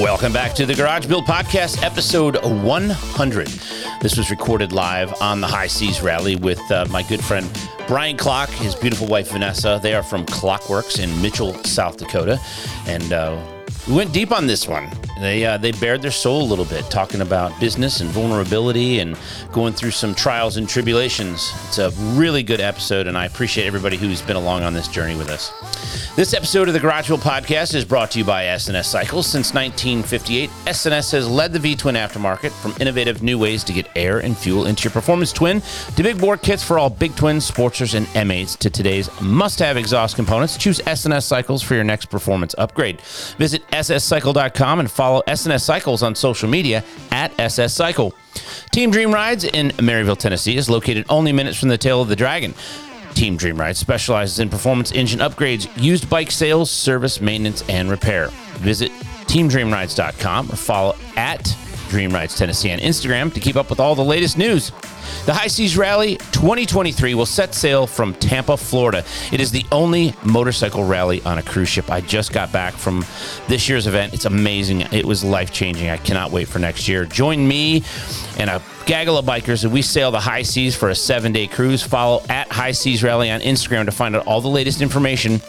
Welcome back to the Garage Build Podcast, episode 100. This was recorded live on the High Seas Rally with uh, my good friend Brian Klock, his beautiful wife Vanessa. They are from Klock Werks in Mitchell, South Dakota. And uh, we went deep on this one. They uh, they bared their soul a little bit, talking about business and vulnerability, and going through some trials and tribulations. It's a really good episode, and I appreciate everybody who's been along on this journey with us. This episode of the Garage Build Podcast is brought to you by S&S Cycles. Since 1958, S&S has led the V Twin aftermarket from innovative new ways to get air and fuel into your performance twin to big bore kits for all big twins, sportsters, and M8s to today's must-have exhaust components. Choose S&S Cycles for your next performance upgrade. Visit sscycle.com and follow S&S Cycles on social media at SS Cycle. Team Dream Rides in Maryville, Tennessee is located only minutes from the tail of the dragon. Team Dream Rides specializes in performance engine upgrades, used bike sales, service, maintenance, and repair. Visit teamdreamrides.com or follow at Dream Rides Tennessee on Instagram to keep up with all the latest news. The High Seas Rally 2023 will set sail from Tampa, Florida. It is the only motorcycle rally on a cruise ship. I just got back from this year's event. It's amazing. It was life changing. I cannot wait for next year. Join me and a gaggle of bikers as we sail the high seas for a seven day cruise. Follow at High Seas Rally on Instagram to find out all the latest information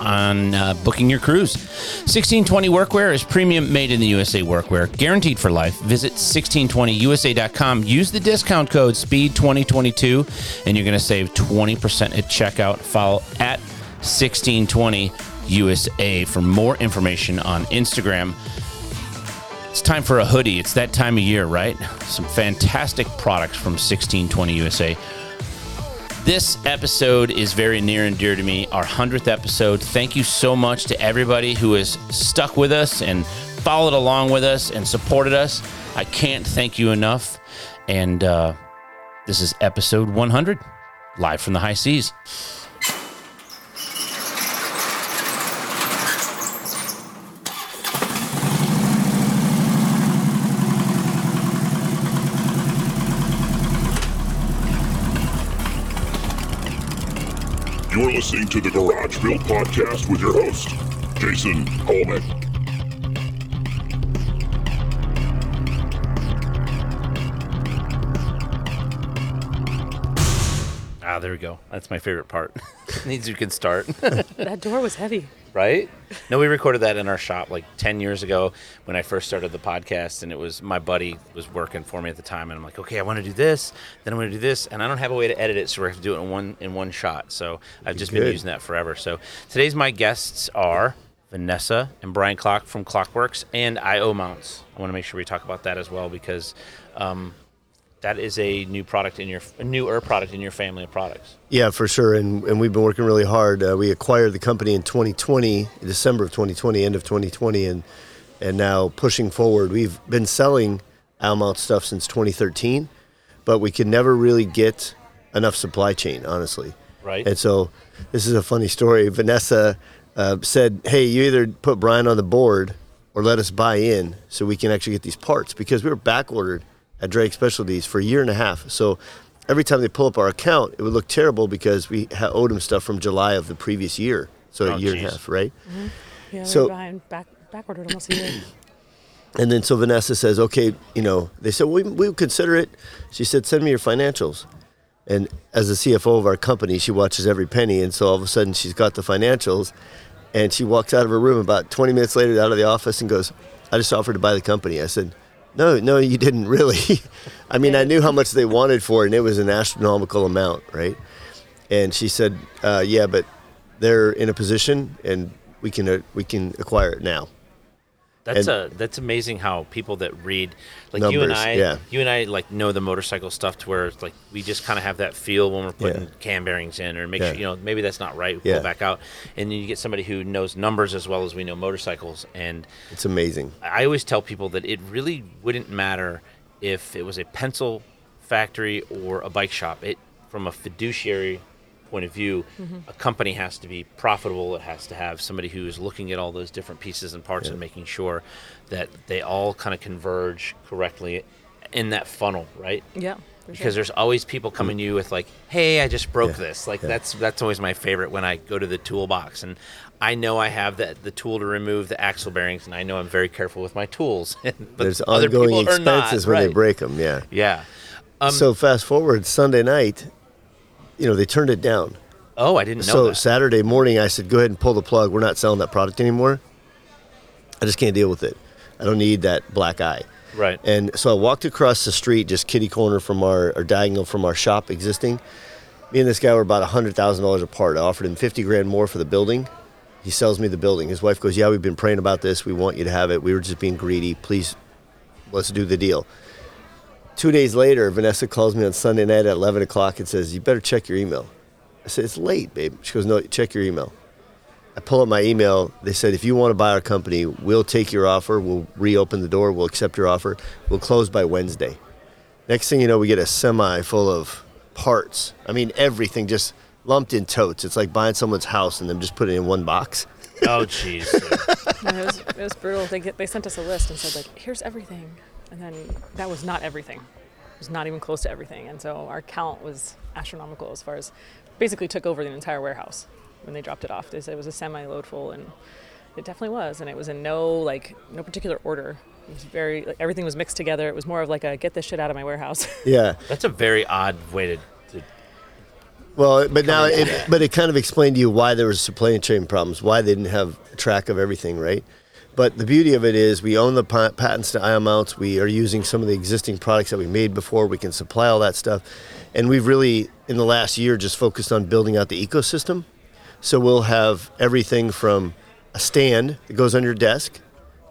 on uh, booking your cruise. 1620 Workwear is premium made in the USA workwear, guaranteed for life. Visit 1620usa.com. Use the discount code SPEED2022 and you're going to save 20% at checkout. Follow at 1620USA for more information on Instagram. It's time for a hoodie. It's that time of year, right? Some fantastic products from 1620 USA. This episode is very near and dear to me, our 100th episode. Thank you so much to everybody who has stuck with us and followed along with us and supported us. I can't thank you enough. And uh, this is episode 100, live from the high seas. You're listening to the Garage Build Podcast with your host, Jason Coleman. Ah, there we go. That's my favorite part. Means you can start. That door was heavy. Right? No, we recorded that in our shop like 10 years ago when I first started the podcast. And it was my buddy was working for me at the time. And I'm like, okay, I want to do this, then I'm going to do this. And I don't have a way to edit it. So we have to do it in one, in one shot. So I've just been using that forever. So today's my guests are Vanessa and Brian Klock from Klock Werks and IO Mounts. I want to make sure we talk about that as well because um, that is a new product in your, a newer product in your family of products. Yeah, for sure. And, and we've been working really hard. Uh, we acquired the company in 2020, December of 2020, end of 2020, and and now pushing forward. We've been selling Almount stuff since 2013, but we could never really get enough supply chain, honestly. Right. And so this is a funny story. Vanessa uh, said, "Hey, you either put Brian on the board or let us buy in so we can actually get these parts because we were back ordered at Drag Specialties for a year and a half. So every time they pull up our account, it would look terrible because we ha- owed them stuff from July of the previous year. So Oh, a year and a half, right? Mm-hmm. Yeah, So- so, behind back backward almost a year. And then so Vanessa says, okay, you know, they said, we, we'll consider it. She said, send me your financials. And as the CFO of our company, she watches every penny. And so all of a sudden she's got the financials and she walks out of her room about 20 minutes later out of the office and goes, I just offered to buy the company. I said, no, no, you didn't really. I mean, I knew how much they wanted for it and it was an astronomical amount, right? And she said, uh, yeah, but they're in a position and we can, uh, we can acquire it now. That's And- a that's amazing how people that read like you and I yeah. you and I like know the motorcycle stuff to where it's like we just kind of have that feel when we're putting Yeah. cam bearings in or make Yeah. sure you know maybe that's not right we pull back out and then you get somebody who knows numbers as well as we know motorcycles and It's amazing. I always tell people that it really wouldn't matter if it was a pencil factory or a bike shop. It from a fiduciary point of view, a company has to be profitable. It has to have somebody who is looking at all those different pieces and parts and making sure that they all kind of converge correctly in that funnel, right? Yeah. Because sure. there's always people coming to you with like, "Hey, I just broke Yeah, this." Like yeah. that's that's always my favorite when I go to the toolbox and I know I have that the tool to remove the axle bearings, and I know I'm very careful with my tools. but There's other ongoing people are not, expenses when they break them. Yeah. Yeah. Um, so fast forward Sunday night, you know, they turned it down. Oh, I didn't know so that. Saturday morning, I said, "Go ahead and pull the plug. We're not selling that product anymore. I just can't deal with it. I don't need that black eye." Right. And so I walked across the street, just kitty corner from our or diagonal from our shop existing. Me and this guy were about hundred thousand dollars apart. I offered him fifty grand more for the building. He sells me the building. His wife goes, "Yeah, we've been praying about this. We want you to have it. We were just being greedy. Please, let's do the deal." Two days later, Vanessa calls me on Sunday night at eleven o'clock and says, "You better check your email." I said, "It's late, babe." She goes, "No, check your email." I pull up my email. They said, if you want to buy our company, we'll take your offer. We'll reopen the door. We'll accept your offer. We'll close by Wednesday. Next thing you know, we get a semi full of parts. I mean, everything just lumped in totes. It's like buying someone's house and then just putting it in one box. oh, jeez. It, was, it was brutal. They, get, they sent us a list and said, like, here's everything. And then that was not everything. It was not even close to everything. And so our count was astronomical as far as basically took over the entire warehouse when they dropped it off. They said it was a semi load full, and it definitely was. And it was in no, like, no particular order. It was very, like, everything was mixed together. It was more of like a get this shit out of my warehouse. Yeah. That's a very odd way to. to Well, but now, it, but it kind of explained to you why there was supply chain problems, why they didn't have track of everything, right? But the beauty of it is, we own the pa- patents to IO mounts. We are using some of the existing products that we made before. We can supply all that stuff, and we've really, in the last year, just focused on building out the ecosystem. So we'll have everything from a stand that goes on your desk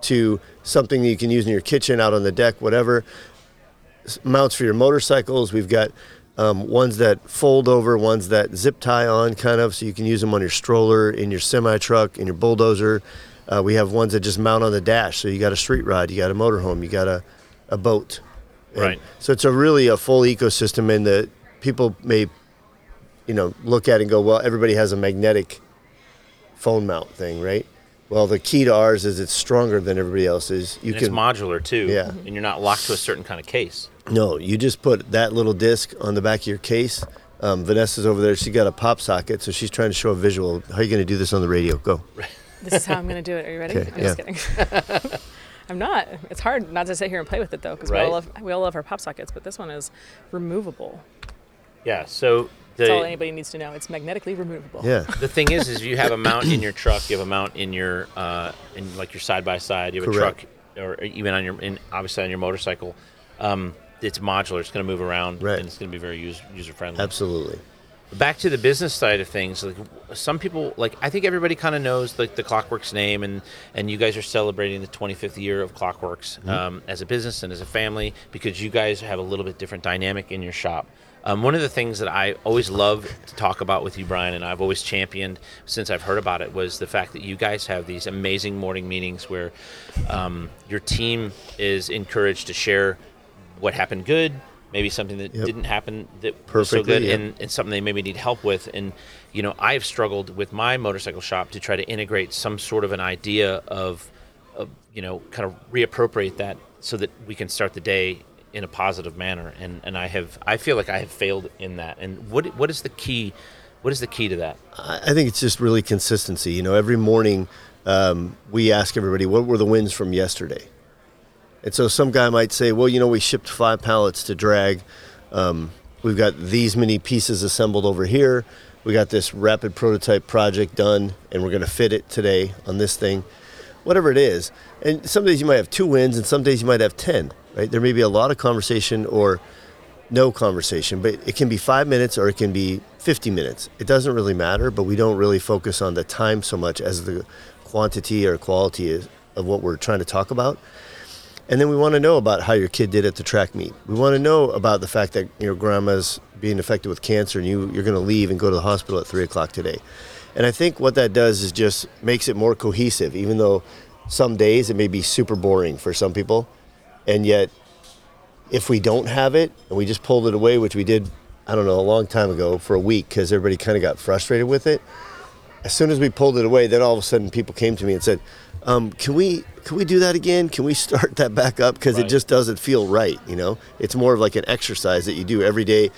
to something that you can use in your kitchen, out on the deck, whatever mounts for your motorcycles. We've got um, ones that fold over, ones that zip tie on, kind of, so you can use them on your stroller, in your semi truck, in your bulldozer. Uh, we have ones that just mount on the dash, so you got a street ride, you got a motorhome, you got a, a boat. And Right. So it's a really a full ecosystem, and the people may, you know, look at it and go, well, everybody has a magnetic phone mount thing, right? Well, the key to ours is it's stronger than everybody else's. You and can it's modular too. Yeah. And you're not locked to a certain kind of case. no, you just put that little disc on the back of your case. Um, Vanessa's over there. She got a pop socket, so she's trying to show a visual. How are you going to do this on the radio? Go. This is how I'm going to do it. Are you ready? Okay, I'm just kidding. I'm not. It's hard not to sit here and play with it though, because we Right. all love we all love our pop sockets, but this one is removable. Yeah. So That's all anybody needs to know. It's magnetically removable. Yeah. the thing is, is you have a mount in your truck. You have a mount in your uh, in like your side by side. You have Correct. a truck, or even on your in obviously on your motorcycle. Um, it's modular. It's going to move around, Right. and it's going to be very user user friendly. Absolutely. Back to the business side of things like some people like i think everybody kind of knows like the Klock Werks name and and you guys are celebrating the 25th year of Klock Werks um, as a business and as a family because you guys have a little bit different dynamic in your shop. Um, one of the things that i always love to talk about with you brian and i've always championed since i've heard about it was the fact that you guys have these amazing morning meetings where um, your team is encouraged to share what happened good maybe something that Yep. didn't happen that was so good yep. and and something they maybe need help with. And you know, I've struggled with my motorcycle shop to try to integrate some sort of an idea of, of you know, kind of reappropriate that so that we can start the day in a positive manner. And and I have I feel like I have failed in that. And what what is the key? What is the key to that? I I think it's just really consistency. You know, every morning um, we ask everybody, what were the wins from yesterday? And so some guy might say, well, you know, we shipped five pallets to drag. Um, we've got these many pieces assembled over here. We got this rapid prototype project done, and we're going to fit it today on this thing, whatever it is. And some days you might have two wins, and some days you might have 10, right? There may be a lot of conversation or no conversation, but it can be five minutes or it can be 50 minutes. It doesn't really matter, but we don't really focus on the time so much as the quantity or quality of what we're trying to talk about. And then we want to know about how your kid did at the track meet. We want to know about the fact that your grandma's being affected with cancer and you, you're going to leave and go to the hospital at 3 o'clock today. And I think what that does is just makes it more cohesive, even though some days it may be super boring for some people. And yet, if we don't have it and we just pulled it away, which we did, I don't know, a long time ago for a week because everybody kind of got frustrated with it. As soon as we pulled it away, then all of a sudden people came to me and said, um, "Can we can we do that again? Can we start that back up? Because Right. it just doesn't feel right. You know, it's more of like an exercise that you do every day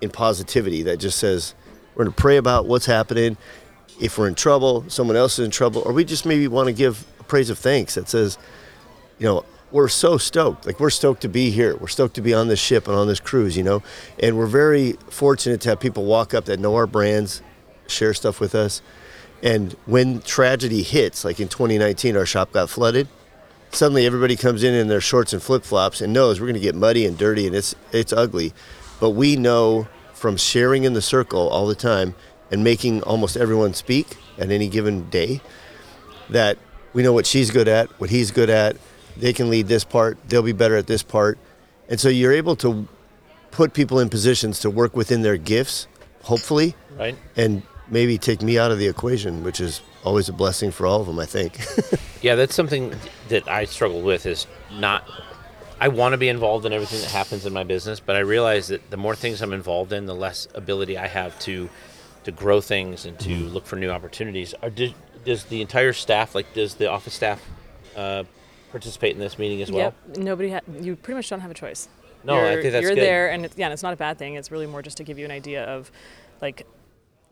in positivity that just says we're going to pray about what's happening. If we're in trouble, someone else is in trouble, or we just maybe want to give a praise of thanks that says, you know, we're so stoked. Like we're stoked to be here. We're stoked to be on this ship and on this cruise, you know. And we're very fortunate to have people walk up that know our brands, share stuff with us. And when tragedy hits, like in 2019, our shop got flooded. Suddenly, everybody comes in in their shorts and flip flops and knows we're going to get muddy and dirty and it's it's ugly. But we know from sharing in the circle all the time and making almost everyone speak at any given day that we know what she's good at, what he's good at. They can lead this part, they'll be better at this part. And so you're able to put people in positions to work within their gifts, hopefully, Right. and maybe take me out of the equation, which is always a blessing for all of them, I think. Yeah, that's something that I struggle with is not. I want to be involved in everything that happens in my business, but I realize that the more things I'm involved in, the less ability I have to to grow things and to Mm-hmm. look for new opportunities. Are, does, does the entire staff, like, does the office staff, uh, participate in this meeting as well? Yep. Nobody. Ha- you pretty much don't have a choice. No, I you're, think that's you're good. there, and it's, yeah, and it's not a bad thing. It's really more just to give you an idea of, like,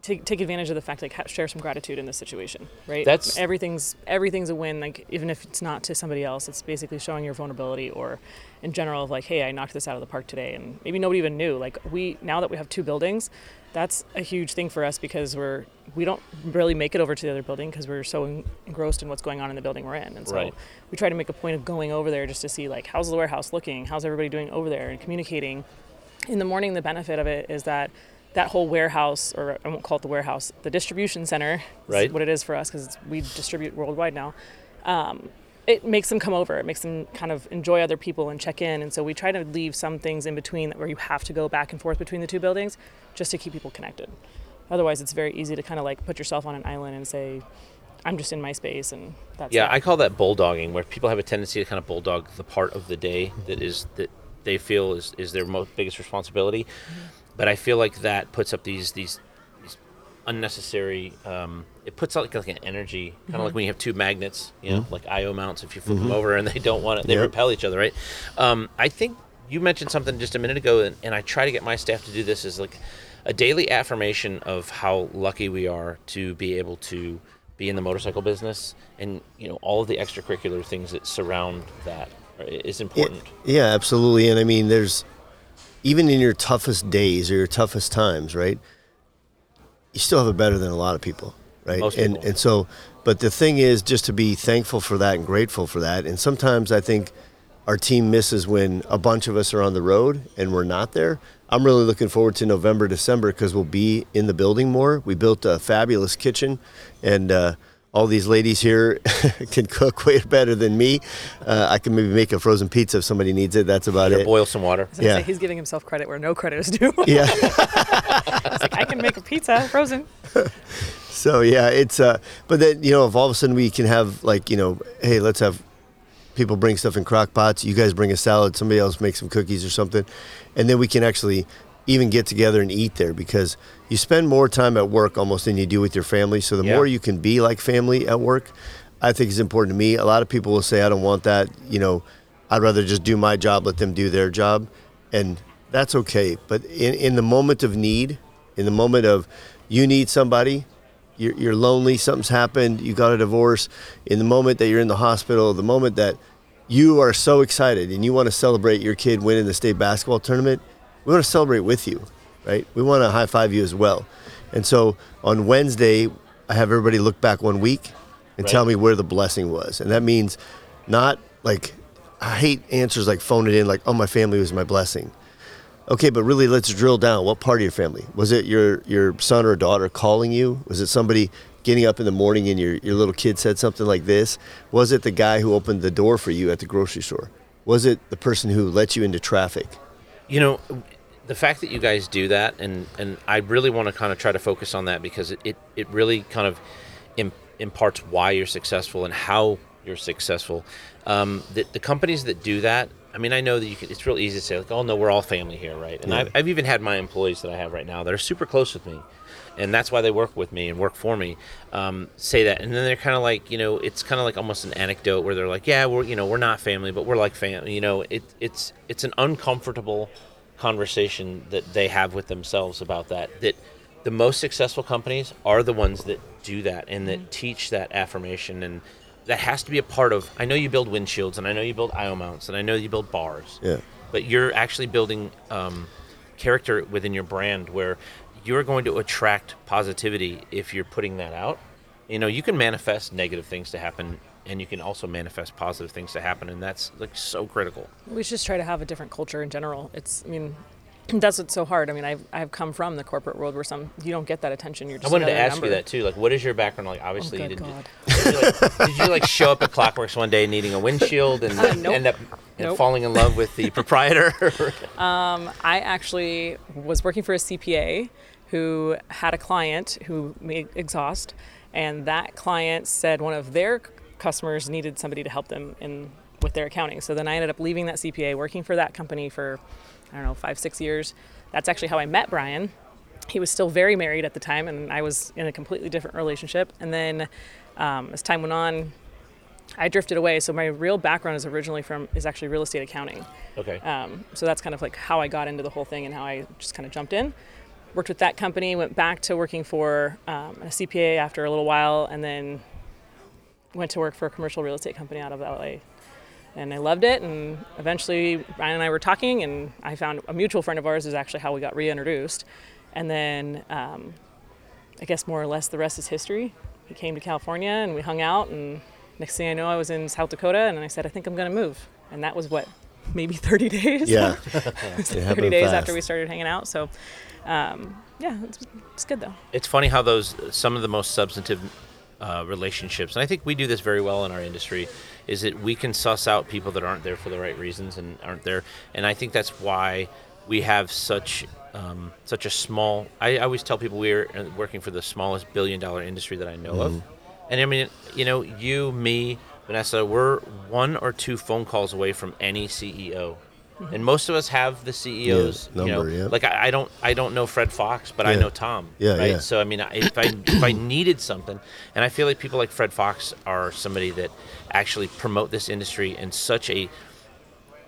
take take advantage of the fact, like, ha- share some gratitude in this situation, right? That's- everything's everything's a win. Like, even if it's not to somebody else, it's basically showing your vulnerability, or in general of like, hey, I knocked this out of the park today, and maybe nobody even knew. Like, we now that we have two buildings, that's a huge thing for us because we're we don't really make it over to the other building because we're so engrossed in what's going on in the building we're in, and so Right. we try to make a point of going over there just to see like how's the warehouse looking, how's everybody doing over there, and communicating. In the morning, the benefit of it is that that whole warehouse, or I won't call it the warehouse, the distribution center, is Right. what it is for us because we distribute worldwide now. Um, it makes them come over. It makes them kind of enjoy other people and check in. And so we try to leave some things in between where you have to go back and forth between the two buildings just to keep people connected. Otherwise, it's very easy to kind of like put yourself on an island and say, I'm just in my space and that's Yeah, that. I call that bulldogging, where people have a tendency to kind of bulldog the part of the day that is that they feel is, is their most biggest responsibility. But I feel like that puts up these these, these unnecessary. Um, it puts out like, like an energy, kind of like when you have two magnets, you know, like IO mounts. If you flip them over and they don't want it, they Yep. repel each other, right? Um, I think you mentioned something just a minute ago, and, and I try to get my staff to do this is like a daily affirmation of how lucky we are to be able to be in the motorcycle business and you know all of the extracurricular things that surround that is right, is important Yeah, absolutely. And I mean, there's even in your toughest days or your toughest times, right? You still have it better than a lot of people, right? Most and people. and so, but the thing is, just to be thankful for that and grateful for that. And sometimes I think our team misses when a bunch of us are on the road and we're not there. I'm really looking forward to November, December because we'll be in the building more. We built a fabulous kitchen, and uh, all these ladies here can cook way better than me. Uh, I can maybe make a frozen pizza if somebody needs it. That's about or it. boil some water I say, Yeah. he's giving himself credit where no credit is due. Yeah. Like, I can make a pizza frozen. So yeah, it's uh, but then you know if all of a sudden we can have like you know, hey, let's have people bring stuff in crock pots. You guys bring a salad. Somebody else make some cookies or something, and then we can actually even get together and eat there because you spend more time at work almost than you do with your family. So the Yeah. more you can be like family at work, I think is important to me. A lot of people will say, I don't want that. You know, I'd rather just do my job, let them do their job, and that's okay. But in in the moment of need, in the moment of you need somebody, you're, you're lonely, something's happened, you got a divorce, in the moment that you're in the hospital, the moment that you are so excited and you want to celebrate your kid winning the state basketball tournament, we want to celebrate with you, right? We want to high five you as well. And so on Wednesday, I have everybody look back one week and Right. tell me where the blessing was. And that means not like, I hate answers like phone it in, like, oh, my family was my blessing. Okay, but really, let's drill down. What part of your family was it? Your your son or daughter calling you? Was it somebody getting up in the morning and your, your little kid said something like this? Was it the guy who opened the door for you at the grocery store? Was it the person who let you into traffic? You know, the fact that you guys do that, and, and I really want to kind of try to focus on that because it, it, it really kind of im- imparts why you're successful and how you're successful. Um, the, the companies that do that, I mean, I know that you can, it's real easy to say, like, oh, no, we're all family here, right? And Yeah. I've, I've even had my employees that I have right now that are super close with me. And that's why they work with me and work for me. Um, say that, and then they're kind of like, you know, it's kind of like almost an anecdote where they're like, "Yeah, we're, you know, we're not family, but we're like family." You know, it, it's it's an uncomfortable conversation that they have with themselves about that. That the most successful companies are the ones that do that and that teach that affirmation and that has to be a part of i know you build windshields and i know you build IO mounts and i know you build bars Yeah. but you're actually building um, character within your brand where you're going to attract positivity if you're putting that out you know you can manifest negative things to happen and you can also manifest positive things to happen and that's like so critical We should just try to have a different culture in general. It's, I mean, that's what's so hard. I mean, I've, I've come from the corporate world where some you don't get that attention. You're just i wanted to ask number. you that too like what is your background like obviously you good didn't did, you like, did you like show up at Klock Werks one day needing a windshield and Uh, nope. end up Nope. falling in love with the proprietor I actually was working for a CPA who had a client who made exhaust, and that client said one of their customers needed somebody to help them in with their accounting. So then I ended up leaving that CPA, working for that company for I don't know five six years. That's actually how I met Brian. He was still very married at the time, and I was in a completely different relationship. And then um, as time went on, I drifted away. So my real background is originally from is actually real estate accounting. okay Um, so that's kind of like how I got into the whole thing and how I just kind of jumped in. Worked with that company, went back to working for um, a CPA after a little while, and then went to work for a commercial real estate company out of LA. And I loved it. And eventually, Ryan and I were talking, and I found a mutual friend of ours is actually how we got reintroduced. And then um, I guess more or less the rest is history. He came to California, and we hung out. And next thing I know, I was in South Dakota, and I said, I think I'm going to move. And that was what, maybe 30 days? Yeah. It was 30 days after we started hanging out. So, um, yeah, it's, it's good though. it's funny how those some of the most substantive uh, relationships, and I think we do this very well in our industry, is that we can suss out people that aren't there for the right reasons and aren't there, and I think that's why we have such um, such a small. I, I always tell people we're uh, working for the smallest billion dollar industry that I know of, and I mean, you know, you, me, Vanessa, we're one or two phone calls away from any CEO. And most of us have the CEOs, Yeah, you know. yeah. Like I, I don't, I don't know Fred Fox, but I know Tom Yeah, right? yeah. So I mean, if I if I needed something, and I feel like people like Fred Fox are somebody that actually promote this industry in such a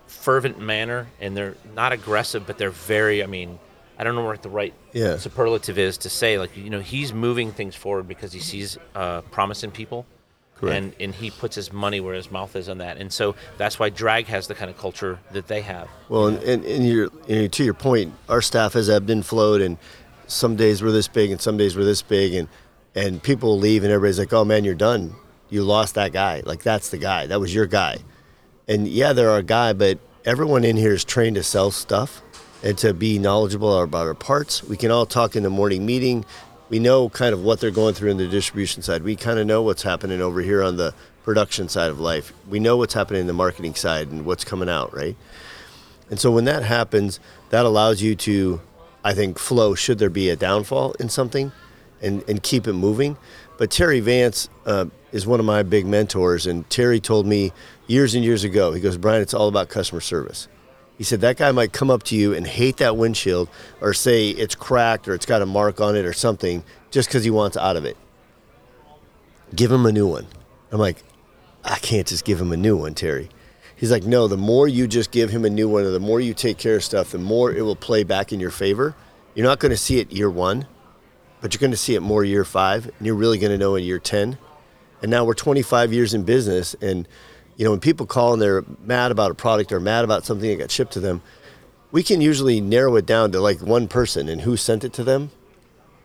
fervent manner, and they're not aggressive, but they're very. I mean, I don't know what the right Yeah. superlative is to say. Like you know, he's moving things forward because he sees uh, promise in people. Correct. And, and he puts his money where his mouth is on that, and so that's why drag has the kind of culture that they have. Well, and, and, and you're, and to your point, our staff has ebbed and flowed, and some days we're this big, and some days we're this big, and and people leave, and everybody's like, "Oh man, you're done. You lost that guy. Like that's the guy. That was your guy." And yeah, they're our guy, but everyone in here is trained to sell stuff and to be knowledgeable about our parts. We can all talk in the morning meeting. We know kind of what they're going through in the distribution side. We kind of know what's happening over here on the production side of life. We know what's happening in the marketing side and what's coming out, right? And so when that happens, that allows you to, I think, flow should there be a downfall in something and, and keep it moving. But Terry Vance uh, is one of my big mentors. And Terry told me years and years ago, he goes, Brian, it's all about customer service. He said that guy might come up to you and hate that windshield or say it's cracked or it's got a mark on it or something just because he wants out of it. Give him a new one. I'm like, I can't just give him a new one, Terry. He's like, no, the more you just give him a new one or the more you take care of stuff, the more it will play back in your favor. You're not going to see it year one, but you're going to see it more year five, and you're really going to know in year 10. And now we're 25 years in business, and you know when people call and they're mad about a product or mad about something that got shipped to them, we can usually narrow it down to like one person and who sent it to them,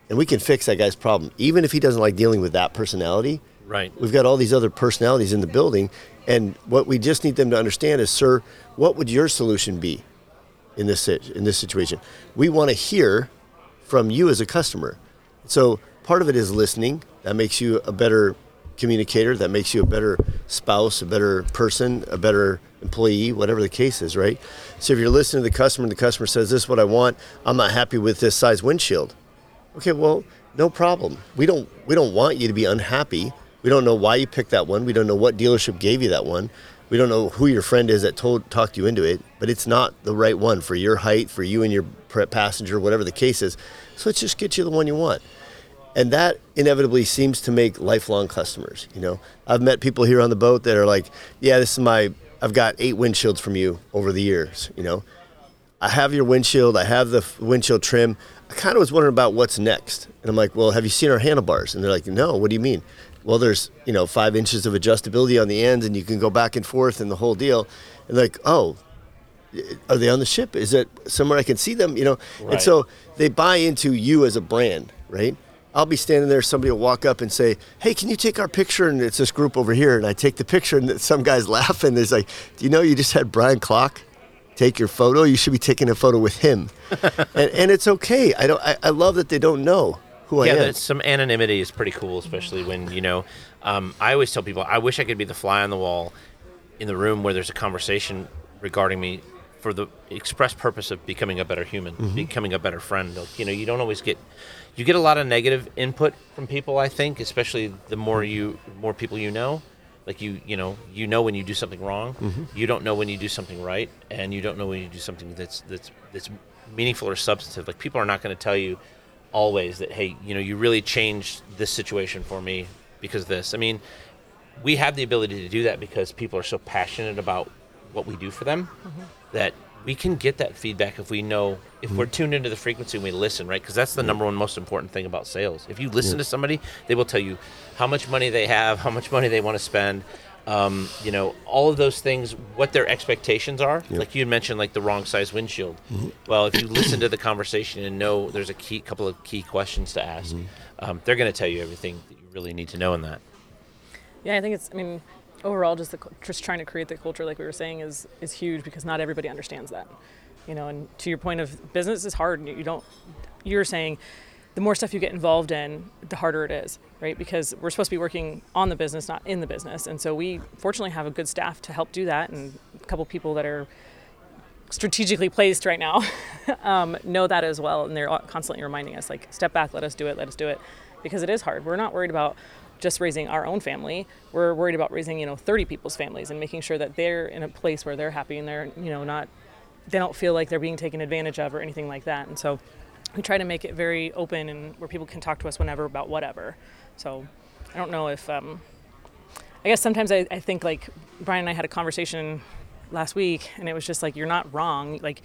and we can fix that guy's problem, even if he doesn't like dealing with that personality. Right. We've got all these other personalities in the building, and what we just need them to understand is, sir, what would your solution be in this in this situation? We want to hear from you as a customer. So part of it is listening, That makes you a better communicator. That makes you a better spouse, a better person, a better employee, whatever the case is, right? So if you're listening to the customer and the customer says, This is what I want, I'm not happy with this size windshield. Okay, well, no problem. We don't we don't want you to be unhappy. We don't know why you picked that one. We don't know what dealership gave you that one. We don't know who your friend is that told talked you into it, but it's not the right one for your height, for you and your passenger, whatever the case is. So let's just get you the one you want. And that inevitably seems to make lifelong customers. You know, I've met people here on the boat that are like, "Yeah, this is my. I've got eight windshields from you over the years. You know, I have your windshield. I have the windshield trim. I kind of was wondering about what's next. And I'm like, well, have you seen our handlebars? And they're like, no. What do you mean? Well, there's you know five inches of adjustability on the ends, and you can go back and forth and the whole deal. And like, oh, are they on the ship? Is it somewhere I can see them? You know, Right. and so they buy into you as a brand, right? I'll be standing there, somebody will walk up and say, "Hey, can you take our picture?" And it's this group over here, and I take the picture, and some guys laughing. There's like, "Do you know you just had Brian Klock take your photo? You should be taking a photo with him." and, and it's okay. I don't. I, I love that they don't know who yeah, I am. there's some anonymity is pretty cool, especially when you know. Um, I always tell people, I wish I could be the fly on the wall in the room where there's a conversation regarding me for the express purpose of becoming a better human, Mm-hmm. becoming a better friend. You know, you don't always get you get a lot of negative input from people. I think, especially the more you more people you know. Like you, you know, you know when you do something wrong. Mm-hmm. You don't know when you do something right, and you don't know when you do something that's that's that's meaningful or substantive. Like people are not going to tell you always that hey you know you really changed this situation for me because of this i mean we have the ability to do that because people are so passionate about what we do for them mm-hmm. that we can get that feedback if we know if we're mm-hmm. tuned into the frequency and we listen right? Because that's the mm-hmm. number one most important thing about sales. If you listen to somebody they will tell you how much money they have how much money they want to spend um, you know all of those things what their expectations are. Like you had mentioned like the wrong size windshield. Well if you listen to the conversation and know there's a key couple of key questions to ask um, they're going to tell you everything that you really need to know in that. Yeah, I think it's. I mean, overall, just the, just trying to create the culture, like we were saying, is is huge because not everybody understands that. You know, and to your point of business is hard. and You don't. You're saying, the more stuff you get involved in, the harder it is, right? Because we're supposed to be working on the business, not in the business, and so we fortunately have a good staff to help do that, and a couple people that are strategically placed right now um, know that as well and they're constantly reminding us like step back let us do it let us do it because it is hard we're not worried about just raising our own family we're worried about raising you know 30 people's families and making sure that they're in a place where they're happy and they're you know not they don't feel like they're being taken advantage of or anything like that and so we try to make it very open and where people can talk to us whenever about whatever so i don't know if um, I guess sometimes I, I think like Brian and I had a conversation last week, and it was just like you're not wrong. Like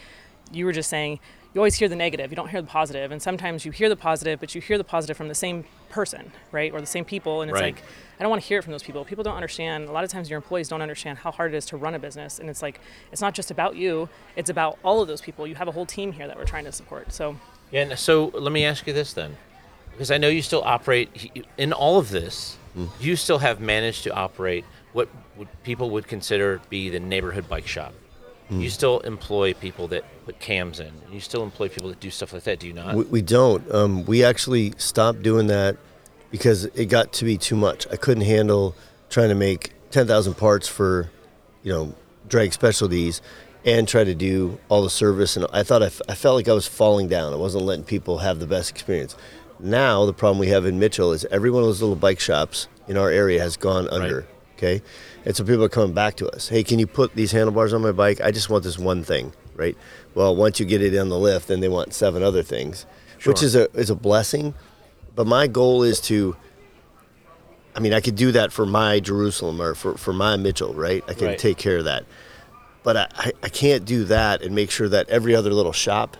you were just saying, you always hear the negative, you don't hear the positive, and sometimes you hear the positive, but you hear the positive from the same person, right, or the same people, and it's Right. like I don't want to hear it from those people. People don't understand. A lot of times, your employees don't understand how hard it is to run a business, and it's like it's not just about you; it's about all of those people. You have a whole team here that we're trying to support. So Yeah, and so let me ask you this then, because I know you still operate in all of this. Hmm. You still have managed to operate what would people would consider be the neighborhood bike shop. You still employ people that put cams in. You still employ people that do stuff like that. Do you not? We, we don't. Um, we actually stopped doing that because it got to be too much. I couldn't handle trying to make 10,000 parts for, you know, drag specialties and try to do all the service. And I thought I, f- I felt like I was falling down. I wasn't letting people have the best experience. Now, the problem we have in Mitchell is every one of those little bike shops in our area has gone under. Okay. And so people are coming back to us. Hey, can you put these handlebars on my bike? I just want this one thing, right? Well, once you get it on the lift, then they want seven other things, which is a is a blessing. But my goal is to. I mean, I could do that for my Jerusalem or for, for my Mitchell, right? I can Right. take care of that. But I, I, can't do that and make sure that every other little shop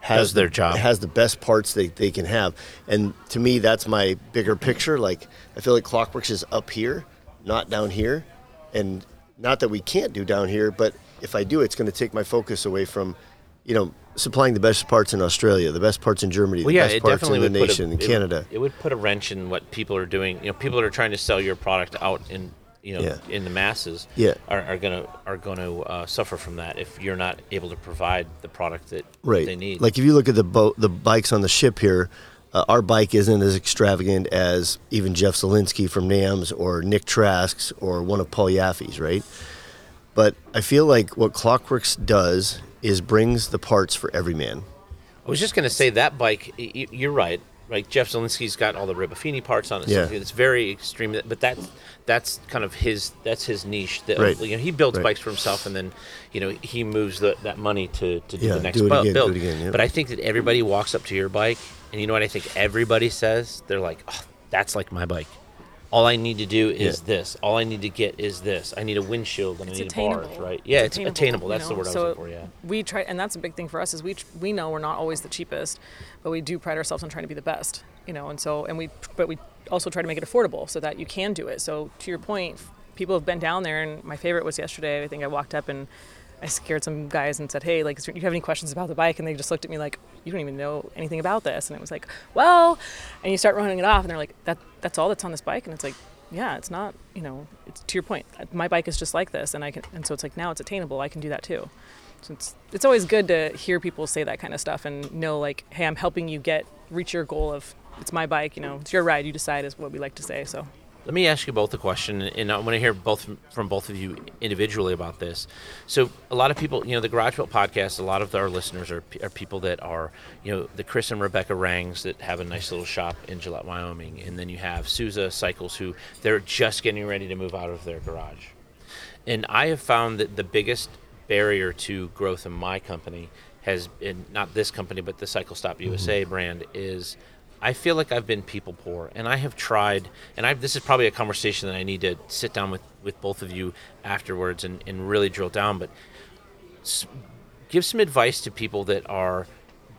has Does their the- job. has the best parts they, they can have. And to me, that's my bigger picture. Like, I feel like Klock Werks is up here, not down here. And not that we can't do down here, but if I do, it's going to take my focus away from, you know, supplying the best parts in Australia, the best parts in Germany, well, the yeah, best parts in the nation, a, in Canada. It, would put a wrench in what people are doing. You know, people that are trying to sell your product out in you know Yeah. in the masses. Yeah. are, are gonna are gonna uh, suffer from that if you're not able to provide the product that right. they need. Like if you look at the boat, the bikes on the ship here, Uh, our bike isn't as extravagant as even Jeff Zielinski from NAMZ or Nick Trask's or one of Paul Yaffe's, right? But I feel like what Klock Werks does is brings the parts for every man. I was just going to say that bike. You're right. Like Jeff Zielinski's got all the Ribofini parts on it. Yeah. So it's very extreme, but that's that's kind of his that's his niche. That, Right. You know, he builds Right. bikes for himself, and then you know he moves the, that money to, to do Yeah, the next do it bu- again, do build. it again, yeah. But I think that everybody walks up to your bike, and you know what I think everybody says? They're like, oh, "That's like my bike." All I need to do is Yeah. this. All I need to get is this. I need a windshield and It's I need attainable. bars, right? Yeah, it's, attainable. you That's the know? word I was so looking for. Yeah. We try, and that's a big thing for us is we we know we're not always the cheapest, but we do pride ourselves on trying to be the best. You know, and so and we but we also try to make it affordable so that you can do it. So to your point, people have been down there, and my favorite was yesterday. I think I walked up and. I scared some guys and said, "Hey, like, do you have any questions about the bike?" And they just looked at me like, "You don't even know anything about this." And it was like, "Well," and you start running it off, and they're like, "That that's all that's on this bike," and it's like, yeah, it's not, you know, it's to your point. Uh, my bike is just like this, and I can, and so it's like now it's attainable. I can do that too. So it's it's always good to hear people say that kind of stuff and know like, hey, I'm helping you get reach your goal of it's my bike. You know, it's your ride. You decide is what we like to say. So Let me ask you both a question, and I want to hear both from, from both of you individually about this. So, a lot of people, you know, the Garage Build podcast, a lot of our listeners are, are people that are, you know, the Chris and Rebecca Rangs that have a nice little shop in Gillette, Wyoming, and then you have Souza Cycles who they're just getting ready to move out of their garage. And I have found that the biggest barrier to growth in my company has been not this company, but the Cycle Stop mm-hmm. USA brand is I feel like I've been people poor, and I have tried. And I this is probably a conversation that I need to sit down with with both of you afterwards and, and really drill down. But give some advice to people that are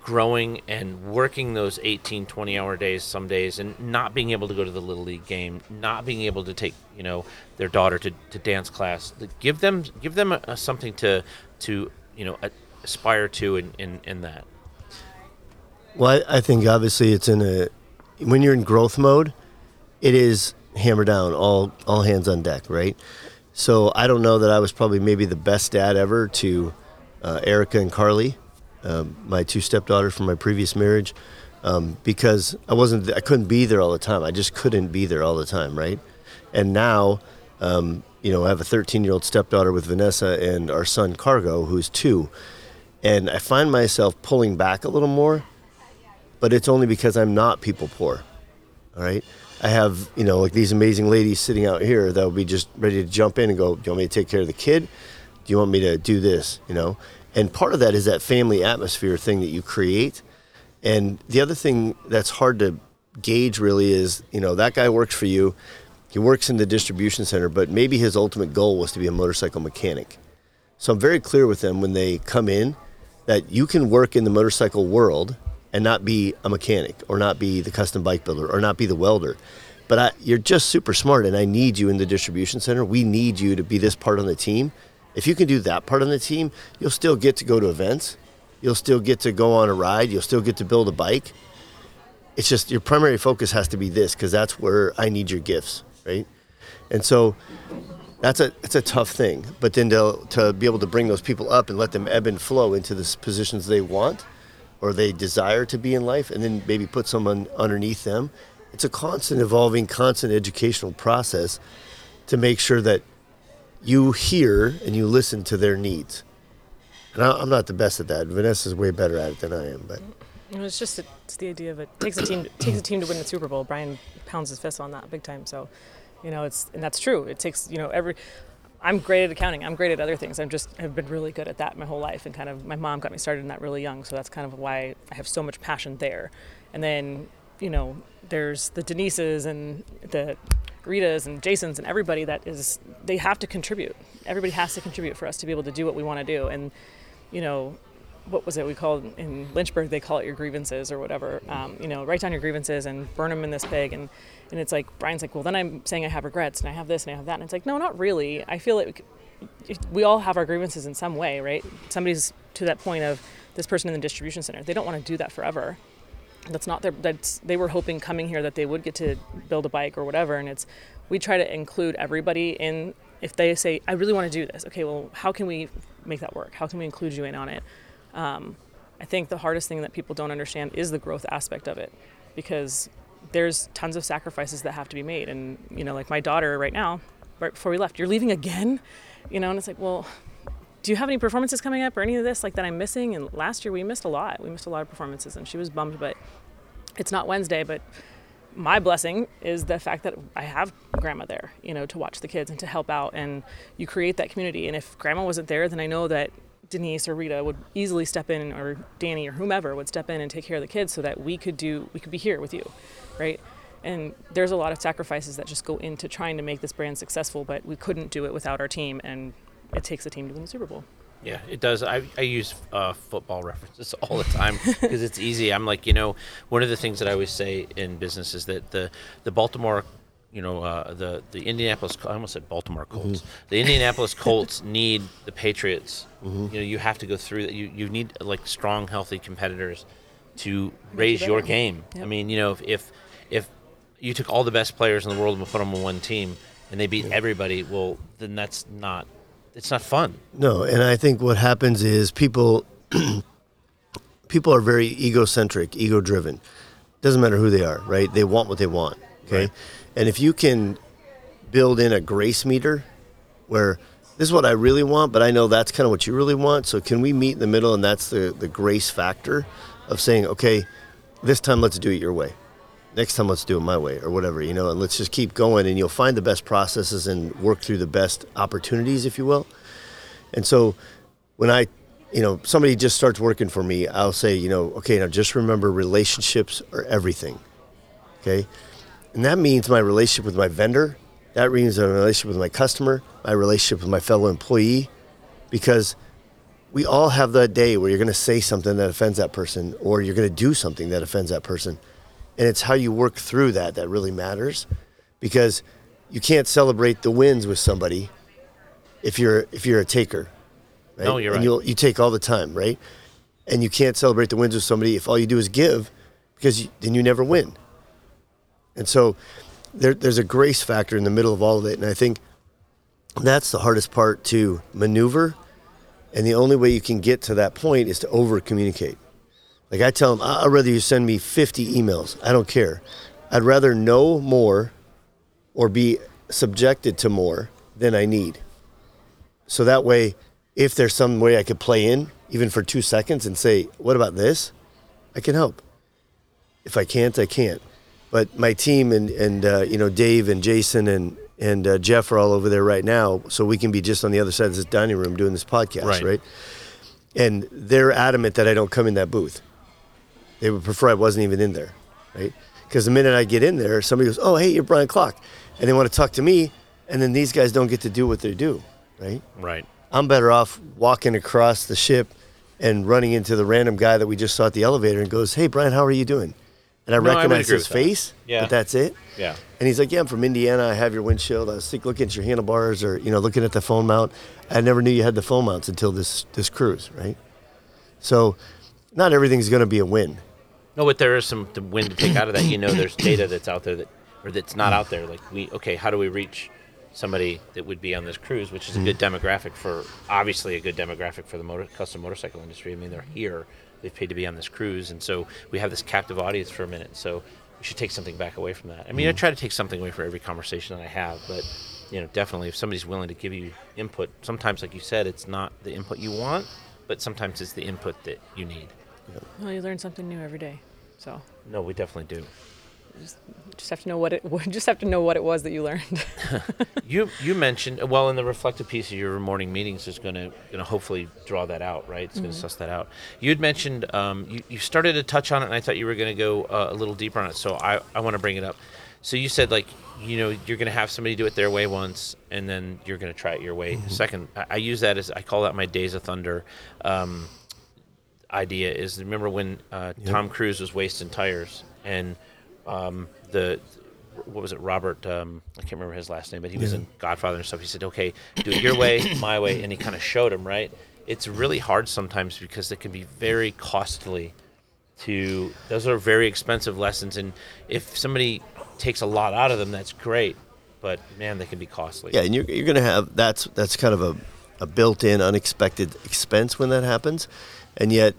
growing and working those 18 20 hour days some days and not being able to go to the little league game not being able to take you know their daughter to, to dance class give them give them a, a something to to you know aspire to in, in, in that Well, I, I think obviously it's in a when you're in growth mode, it is hammer down, all all hands on deck, right? So I don't know that I was probably maybe the best dad ever to uh, Erica and Carly, um, my two stepdaughters from my previous marriage, um, because I wasn't I couldn't be there all the time. I just couldn't be there all the time, right? And now, um, you know, I have a 13 year old stepdaughter with Vanessa and our son Cargo, who's two, and I find myself pulling back a little more but it's only because I'm not people poor. All right. I have, you know, like these amazing ladies sitting out here that will be just ready to jump in and go, Do you want me to take care of the kid? Do you want me to do this? You know? And part of that is that family atmosphere thing that you create. And the other thing that's hard to gauge really is, you know, that guy works for you. He works in the distribution center, but maybe his ultimate goal was to be a motorcycle mechanic. So I'm very clear with them when they come in that you can work in the motorcycle world and not be a mechanic or not be the custom bike builder or not be the welder. But I, you're just super smart and I need you in the distribution center. We need you to be this part on the team. If you can do that part on the team, you'll still get to go to events. You'll still get to go on a ride. You'll still get to build a bike. It's just your primary focus has to be this because that's where I need your gifts, right? And so that's a it's a tough thing. But then to to be able to bring those people up and let them ebb and flow into the positions they want or they desire to be in life, and then maybe put someone underneath them. It's a constant evolving, constant educational process to make sure that you hear and you listen to their needs. And I, I'm not the best at that. Vanessa's way better at it than I am, but you know, it's just it's the idea of it takes a team takes a team to win the Super Bowl. Brian pounds his fist on that big time. So, you know, it's and that's true. It takes you know every. I'm great at accounting. I'm great at other things. I'm just have been really good at that my whole life, and kind of my mom got me started in that really young. So that's kind of why I have so much passion there. And then you know, there's the Denises and the Ritas and Jasons and everybody that is they have to contribute. Everybody has to contribute for us to be able to do what we want to do. And you know, what was it we called in Lynchburg? They call it your grievances or whatever. Um, you know, write down your grievances and burn them in this big. And and it's like Brian's like, well, then I'm saying I have regrets and I have this and I have that. And it's like, no, not really. I feel like we all have our grievances in some way, right? Somebody's to that point of this person in the distribution center. They don't want to do that forever. That's not their. That's they were hoping coming here that they would get to build a bike or whatever. And it's we try to include everybody in. If they say, I really want to do this, okay, well, how can we make that work? How can we include you in on it? Um, I think the hardest thing that people don't understand is the growth aspect of it. because there's tons of sacrifices that have to be made. And, you know, like my daughter right now, right before we left, you're leaving again? You know, and it's like, well, do you have any performances coming up or any of this like that I'm missing? And last year we missed a lot. We missed a lot of performances and she was bummed, but it's not Wednesday, but my blessing is the fact that I have grandma there, you know, to watch the kids and to help out and you create that community. And if grandma wasn't there, then I know that Denise or Rita would easily step in or Danny or whomever would step in and take care of the kids so that we could do we could be here with you, right? And there's a lot of sacrifices that just go into trying to make this brand successful, but we couldn't do it without our team and it takes a team to win the Super Bowl. Yeah, it does. I, I use uh, football references all the time because it's easy. I'm like, you know, one of the things that I always say in business is that the the Baltimore, you know, uh, the the Indianapolis. I almost said Baltimore Colts. Mm-hmm. The Indianapolis Colts need the Patriots. You know, you have to go through that. You you need like strong, healthy competitors to raise your better. game. I mean, you know, if if if you took all the best players in the world and put them on one team and they beat everybody, well, then that's not. It's not fun. No, and I think what happens is people people are very egocentric, ego driven. Doesn't matter who they are, right? They want what they want. Okay. Right. And if you can build in a grace meter where this is what I really want, but I know that's kind of what you really want. So can we meet in the middle and that's the, the grace factor of saying, okay, this time let's do it your way. Next time let's do it my way or whatever, you know, and let's just keep going and you'll find the best processes and work through the best opportunities, if you will. And so when I, you know, somebody just starts working for me, I'll say, you know, okay, now just remember relationships are everything. Okay. And that means my relationship with my vendor, that means my relationship with my customer, my relationship with my fellow employee, because we all have that day where you're going to say something that offends that person or you're going to do something that offends that person. And it's how you work through that that really matters because you can't celebrate the wins with somebody if you're if you're a taker. Right? No, you're and right. You'll, you take all the time, right? And you can't celebrate the wins with somebody if all you do is give because you, then you never win. And so there, there's a grace factor in the middle of all of it. And I think that's the hardest part to maneuver. And the only way you can get to that point is to over communicate. Like I tell them, I'd rather you send me 50 emails. I don't care. I'd rather know more or be subjected to more than I need. So that way, if there's some way I could play in, even for two seconds, and say, what about this? I can help. If I can't, I can't. But my team and, and uh, you know, Dave and Jason and, and uh, Jeff are all over there right now, so we can be just on the other side of this dining room doing this podcast, Right. right? And they're adamant that I don't come in that booth. They would prefer I wasn't even in there, right? Because the minute I get in there, somebody goes, "Oh, hey, you're Brian Klock," and they want to talk to me, and then these guys don't get to do what they do, right? Right. I'm better off walking across the ship and running into the random guy that we just saw at the elevator and goes, "Hey, Brian, how are you doing?" And I No, recognize agree his with that. face, Yeah. but that's it. Yeah. And he's like, "Yeah, I'm from Indiana. I have your windshield. I was looking at your handlebars, or you know, looking at the phone mount. I never knew you had the phone mounts until this this cruise, right? So, not everything's going to be a win. No, but there is some the win to take out of that. You know, there's data that's out there that, or that's not out there. Like we, okay, how do we reach somebody that would be on this cruise, which is a good demographic for, obviously a good demographic for the motor, custom motorcycle industry. I mean, they're here, they've paid to be on this cruise, and so we have this captive audience for a minute. So we should take something back away from that. I mean, I mm-hmm. try to take something away for every conversation that I have, but you know, definitely if somebody's willing to give you input, sometimes, like you said, it's not the input you want, but sometimes it's the input that you need. Well, you learn something new every day. So No, we definitely do. just have to know what it just have to know what it was that you learned. You you mentioned well in the reflective piece of your morning meetings is going to going to hopefully draw that out, right? It's going to suss that out. You had mentioned um, you you started to touch on it, and I thought you were going to go uh, a little deeper on it. So I I want to bring it up. So you said like you know you're going to have somebody do it their way once, and then you're going to try it your way second. I, I use that as I call that my days of thunder. Um, idea is remember when uh, Tom Cruise was wasting tires and um, the what was it Robert um, I can't remember his last name but he was in Godfather and stuff. He said okay do it your way my way and he kind of showed him right? It's really hard sometimes because it can be very costly to those are very expensive lessons and if somebody takes a lot out of them that's great but man they can be costly. Yeah, and you're, you're going to have that's that's kind of a, a built-in unexpected expense when that happens, and yet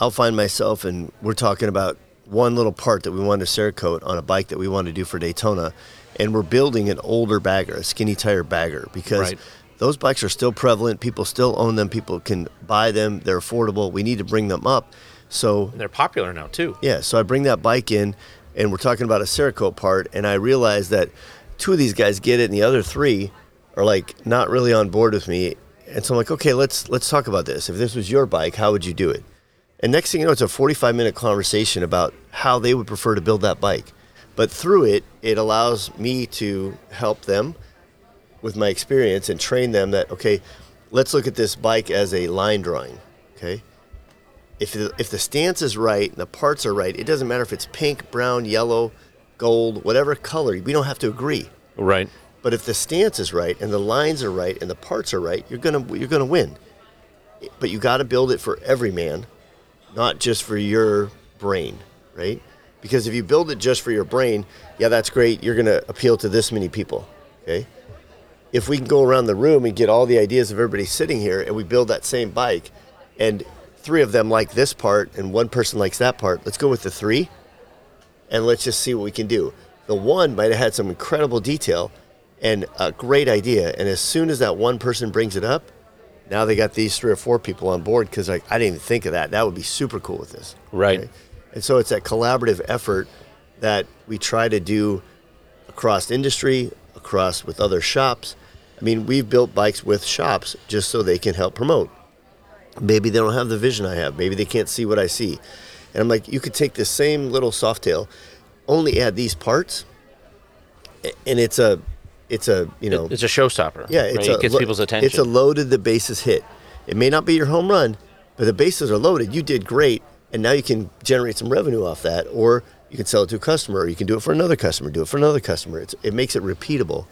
I'll find myself and we're talking about one little part that we want to Cerakote on a bike that we want to do for Daytona, and we're building an older bagger, a skinny tire bagger, because Right. those bikes are still prevalent. People still own them. People can buy them. They're affordable. We need to bring them up. So And they're popular now too. yeah, so I bring that bike in, and we're talking about a Cerakote part, and I realize that two of these guys get it, and the other three are like not really on board with me. And so I'm like, okay, let's let's talk about this. If this was your bike, how would you do it? And next thing you know, it's a 45 minute conversation about how they would prefer to build that bike. But through it, it allows me to help them with my experience and train them that okay, let's look at this bike as a line drawing. Okay, if the, if the stance is right and the parts are right, it doesn't matter if it's pink, brown, yellow, gold, whatever color. We don't have to agree. Right. But if the stance is right and the lines are right and the parts are right, you're gonna you're gonna win. But you got to build it for every man, not just for your brain, right? Because if you build it just for your brain, yeah, that's great. You're gonna appeal to this many people, okay? If we can go around the room and get all the ideas of everybody sitting here, and we build that same bike, and three of them like this part and one person likes that part, let's go with the three and let's just see what we can do. The one might have had some incredible detail and a great idea, and as soon as that one person brings it up, now they got these three or four people on board because like I didn't even think of that. That would be super cool with this. Right. And so it's that collaborative effort that we try to do across industry, across with other shops. I mean, we've built bikes with shops just so they can help promote. Maybe they don't have the vision I have. Maybe they can't see what I see. And I'm like, you could take this same little Softail, only add these parts, and it's a, it's a, you know, It's a showstopper. yeah, right? it's it a gets lo- people's attention. It's a loaded the bases hit. It may not be your home run, but the bases are loaded. You did great, and now you can generate some revenue off that, or you can sell it to a customer, or you can do it for another customer, do it for another customer. It's, it makes it repeatable.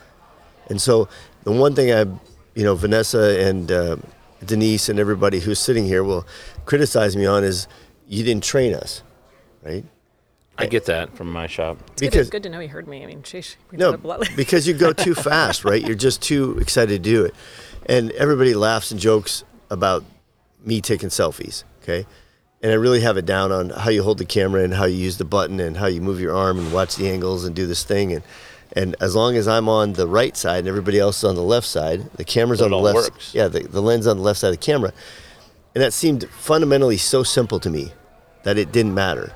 And so the one thing I, you know, Vanessa and uh, Denise and everybody who's sitting here will criticize me on is you didn't train us, right? I get that from my shop. It's good, to, good to know he heard me. I mean, sheesh, No, no, because you go too fast, right? You're just too excited to do it. And everybody laughs and jokes about me taking selfies, okay? And I really have it down on how you hold the camera and how you use the button and how you move your arm and watch the angles and do this thing. And and as long as I'm on the right side and everybody else is on the left side, the camera's So on the left. works. Yeah, the, the lens on the left side of the camera. And that seemed fundamentally so simple to me that it didn't matter.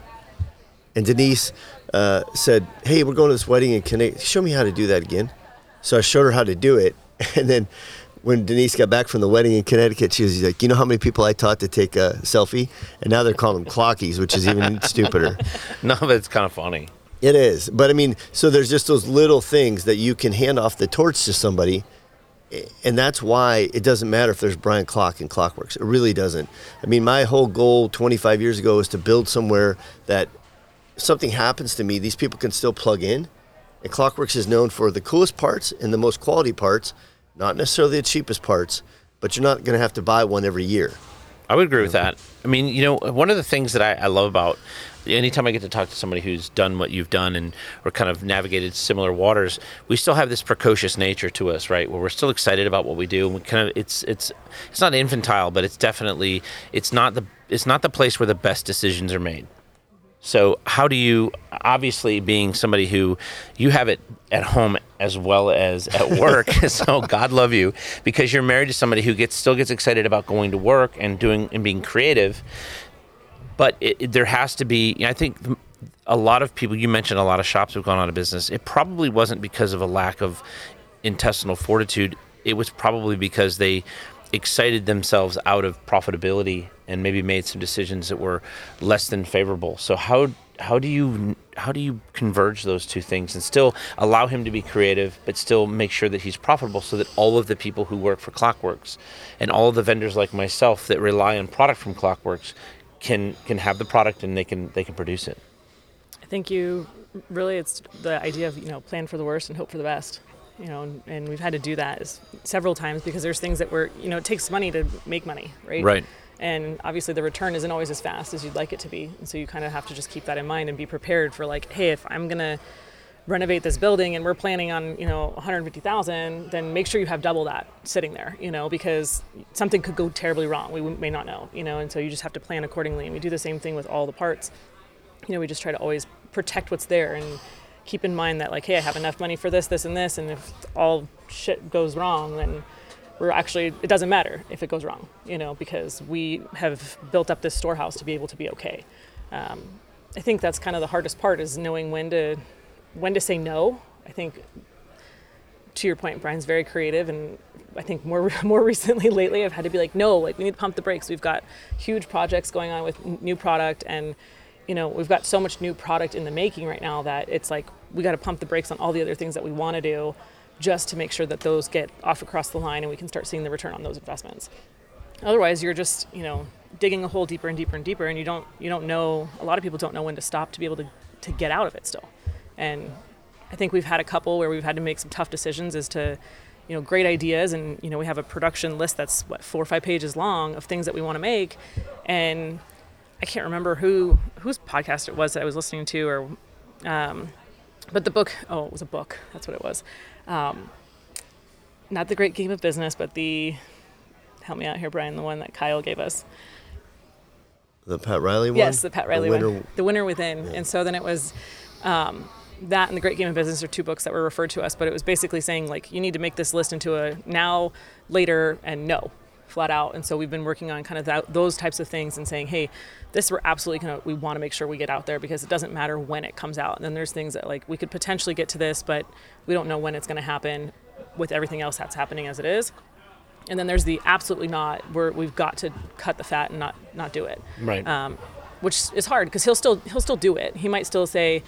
And Denise uh, said, "Hey, we're going to this wedding in Connecticut. Show me how to do that again." So I showed her how to do it, and then when Denise got back from the wedding in Connecticut, she was like, "You know how many people I taught to take a selfie?" And now they're calling them clockies, which is even stupider. No, but it's kind of funny. It is, but I mean, so there's just those little things that you can hand off the torch to somebody, and that's why it doesn't matter if there's Brian Klock and Klock Werks. It really doesn't. I mean, my whole goal 25 years ago was to build somewhere that if something happens to me, these people can still plug in. And Klock Werks is known for the coolest parts and the most quality parts, not necessarily the cheapest parts, but you're not going to have to buy one every year. I would agree with that. I mean, you know, one of the things that I, I love about anytime I get to talk to somebody who's done what you've done and or kind of navigated similar waters, we still have this precocious nature to us, right? Where we're still excited about what we do, and we kind of it's it's it's not infantile, but it's definitely it's not the it's not the place where the best decisions are made. So how do you obviously being somebody who you have it at home as well as at work, so God love you because you're married to somebody who gets still gets excited about going to work and doing and being creative. But it, it- there has to be. I think a lot of people. You mentioned a lot of shops have gone out of business. It probably wasn't because of a lack of intestinal fortitude. It was probably because they excited themselves out of profitability and maybe made some decisions that were less than favorable. So how how do you how do you converge those two things and still allow him to be creative but still make sure that he's profitable so that all of the people who work for Klock Werks and all of the vendors like myself that rely on product from Klock Werks can can have the product and they can they can produce it. I think you really it's the idea of you know plan for the worst and hope for the best. You know, and, and we've had to do that several times because there's things that were you know it takes money to make money, right? Right. And obviously the return isn't always as fast as you'd like it to be, and so you kind of have to just keep that in mind and be prepared for like, hey, if I'm gonna renovate this building and we're planning on you know 150,000, then make sure you have double that sitting there, you know, because something could go terribly wrong. We may not know, you know, and so you just have to plan accordingly. And we do the same thing with all the parts you know, we just try to always protect what's there and keep in mind that like, hey, I have enough money for this, this, and this, and if all shit goes wrong, then we're actually it doesn't matter if it goes wrong, you know, because we have built up this storehouse to be able to be okay. Um, I think that's kind of the hardest part is knowing when to when to say no. I think to your point, Brian's very creative, and I think more more recently lately, I've had to be like, no, like we need to pump the brakes. We've got huge projects going on with new product, and you know we've got so much new product in the making right now that it's like we got to pump the brakes on all the other things that we want to do, just to make sure that those get off across the line, and we can start seeing the return on those investments. Otherwise, you're just you know digging a hole deeper and deeper and deeper, and you don't you don't know. A lot of people don't know when to stop to be able to to get out of it still, and I think we've had a couple where we've had to make some tough decisions as to, you know, great ideas, and you know, we have a production list that's what four or five pages long of things that we want to make, and I can't remember who whose podcast it was that I was listening to, or, um, but the book. Oh, it was a book. That's what it was. Um, not the Great Game of Business, but the help me out here, Brian. The one that Kyle gave us. The Pat Riley one. Yes, the Pat Riley winner, one. The winner within. And so then it was um, that and the Great Game of Business are two books that were referred to us, but it was basically saying like you need to make this list into a now, later, and no, flat out. And so we've been working on kind of that, those types of things and saying, hey, this we're absolutely gonna we want to make sure we get out there because it doesn't matter when it comes out. And then there's things that like we could potentially get to this, but we don't know when it's going to happen with everything else that's happening as it is. And then there's the absolutely not where we've got to cut the fat and not not do it Right. um, which is hard because he'll still he'll still do it. He might still say,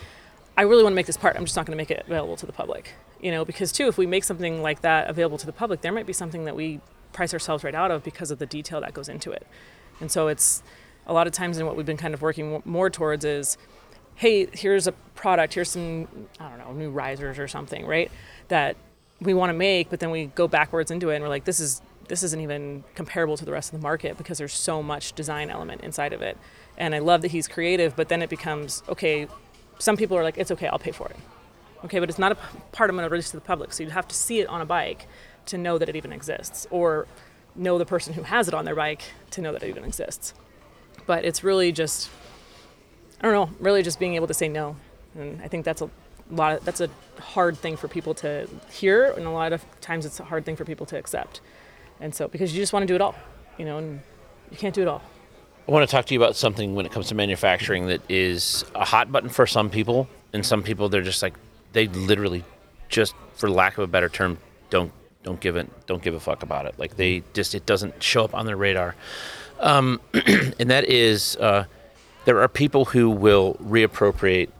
"I really want to make this part. I'm just not going to make it available to the public." You know, because too, if we make something like that available to the public, there might be something that we price ourselves right out of because of the detail that goes into it. And so it's a lot of times, and what we've been kind of working more towards is, hey, here's a product, here's some I don't know new risers or something, right? That we want to make, but then we go backwards into it, and we're like, this is this isn't even comparable to the rest of the market because there's so much design element inside of it. And I love that he's creative, but then it becomes okay. Some people are like, it's okay, I'll pay for it. Okay, but it's not a part going to release to the public. So you'd have to see it on a bike to know that it even exists, or know the person who has it on their bike to know that it even exists. But it's really just, I don't know, really just being able to say no. And I think that's a lot. Of, that's a hard thing for people to hear, and a lot of times it's a hard thing for people to accept. And so, because you just want to do it all, you know, and you can't do it all. I want to talk to you about something when it comes to manufacturing that is a hot button for some people, and some people they're just like they literally just, for lack of a better term, don't don't give it don't give a fuck about it. Like they just it doesn't show up on their radar, um, and that is uh, there are people who will reappropriate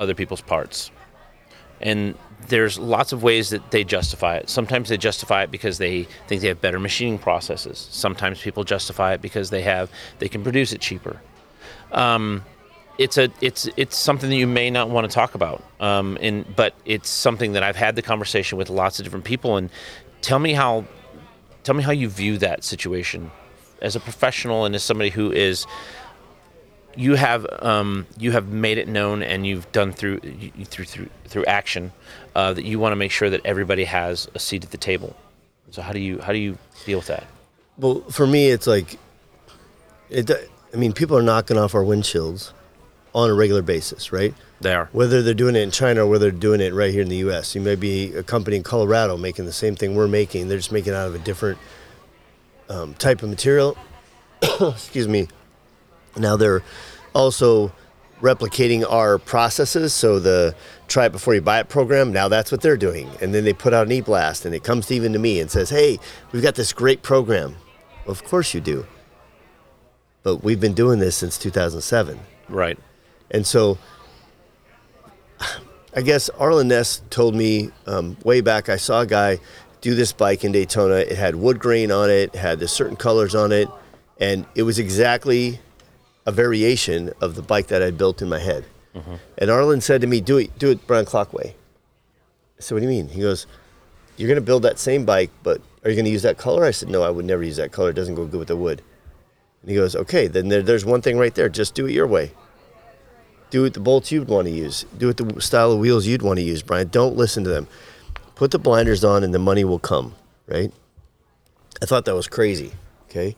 other people's parts, and there's lots of ways that they justify it. Sometimes they justify it because they think they have better machining processes. Sometimes people justify it because they have they can produce it cheaper. Um, it's a it's it's something that you may not want to talk about, um, and but it's something that I've had the conversation with lots of different people. And tell me how tell me how you view that situation as a professional and as somebody who is you have um, you have made it known and you've done through through through through action uh, that you want to make sure that everybody has a seat at the table. So how do you how do you deal with that? Well, for me, it's like, it. I mean, people are knocking off our windshields on a regular basis, right? They are Whether they're doing it in China or whether they're doing it right here in the U.S. You may be a company in Colorado making the same thing we're making. They're just making it out of a different um, type of material. Excuse me. Now they're also replicating our processes. So the try it before you buy it program. Now that's what they're doing. And then they put out an e-blast, and it comes to even to me and says, "Hey, we've got this great program." Well, of course you do. But we've been doing this since 2007. right. And so I guess Arlen Ness told me um, way back, I saw a guy do this bike in Daytona. It had wood grain on it, had the certain colors on it, and it was exactly a variation of the bike that I built in my head. And Arlen said to me, "Do it, do it Brian Klock way." I said, "What do you mean?" He goes, "You're going to build that same bike, but are you going to use that color?" I said, "No, I would never use that color. It doesn't go good with the wood." And he goes, "Okay, then there, there's one thing right there. Just do it your way." Do it the bolts you'd want to use. Do it the style of wheels you'd want to use, Brian. Don't listen to them. Put the blinders on and the money will come, right? I thought that was crazy, okay?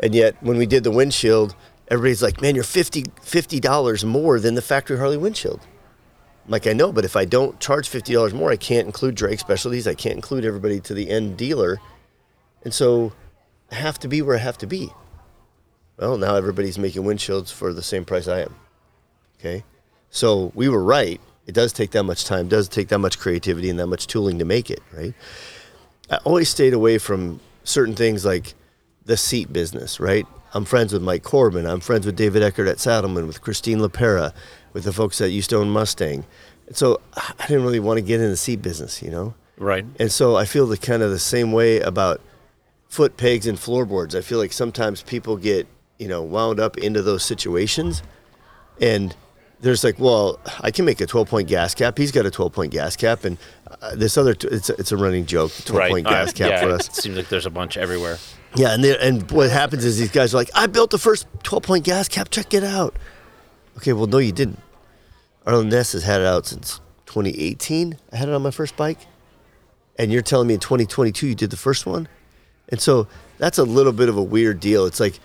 And yet, when we did the windshield, everybody's like, man, you're 50 $50 more than the factory Harley windshield. I'm like, I know, but if I don't charge fifty dollars more, I can't include Drag Specialties. I can't include everybody to the end dealer, and so I have to be where I have to be. Well, now everybody's making windshields for the same price I am. Okay, so we were right. It does take that much time, does take that much creativity and that much tooling to make it, right? I always stayed away from certain things like the seat business, right? I'm friends with Mike Corbin. I'm friends with David Eckert at Saddlemen, with Christine LaPera, with the folks that used to own Mustang. And so I didn't really want to get in the seat business, you know? Right. And so I feel the kind of the same way about foot pegs and floorboards. I feel like sometimes people get, you know, wound up into those situations and there's like, well, I can make a 12 point gas cap. He's got a 12 point gas cap, and uh, this other, t- it's a, it's a running joke, 12 Right. point Uh, gas cap yeah, for us. It seems like there's a bunch everywhere. Yeah, and and what happens is these guys are like, I built the first 12 point gas cap. Check it out. Okay, well, no, you didn't. Arlen Ness has had it out since 2018. I had it on my first bike, and you're telling me in 2022 you did the first one, and so that's a little bit of a weird deal. It's like,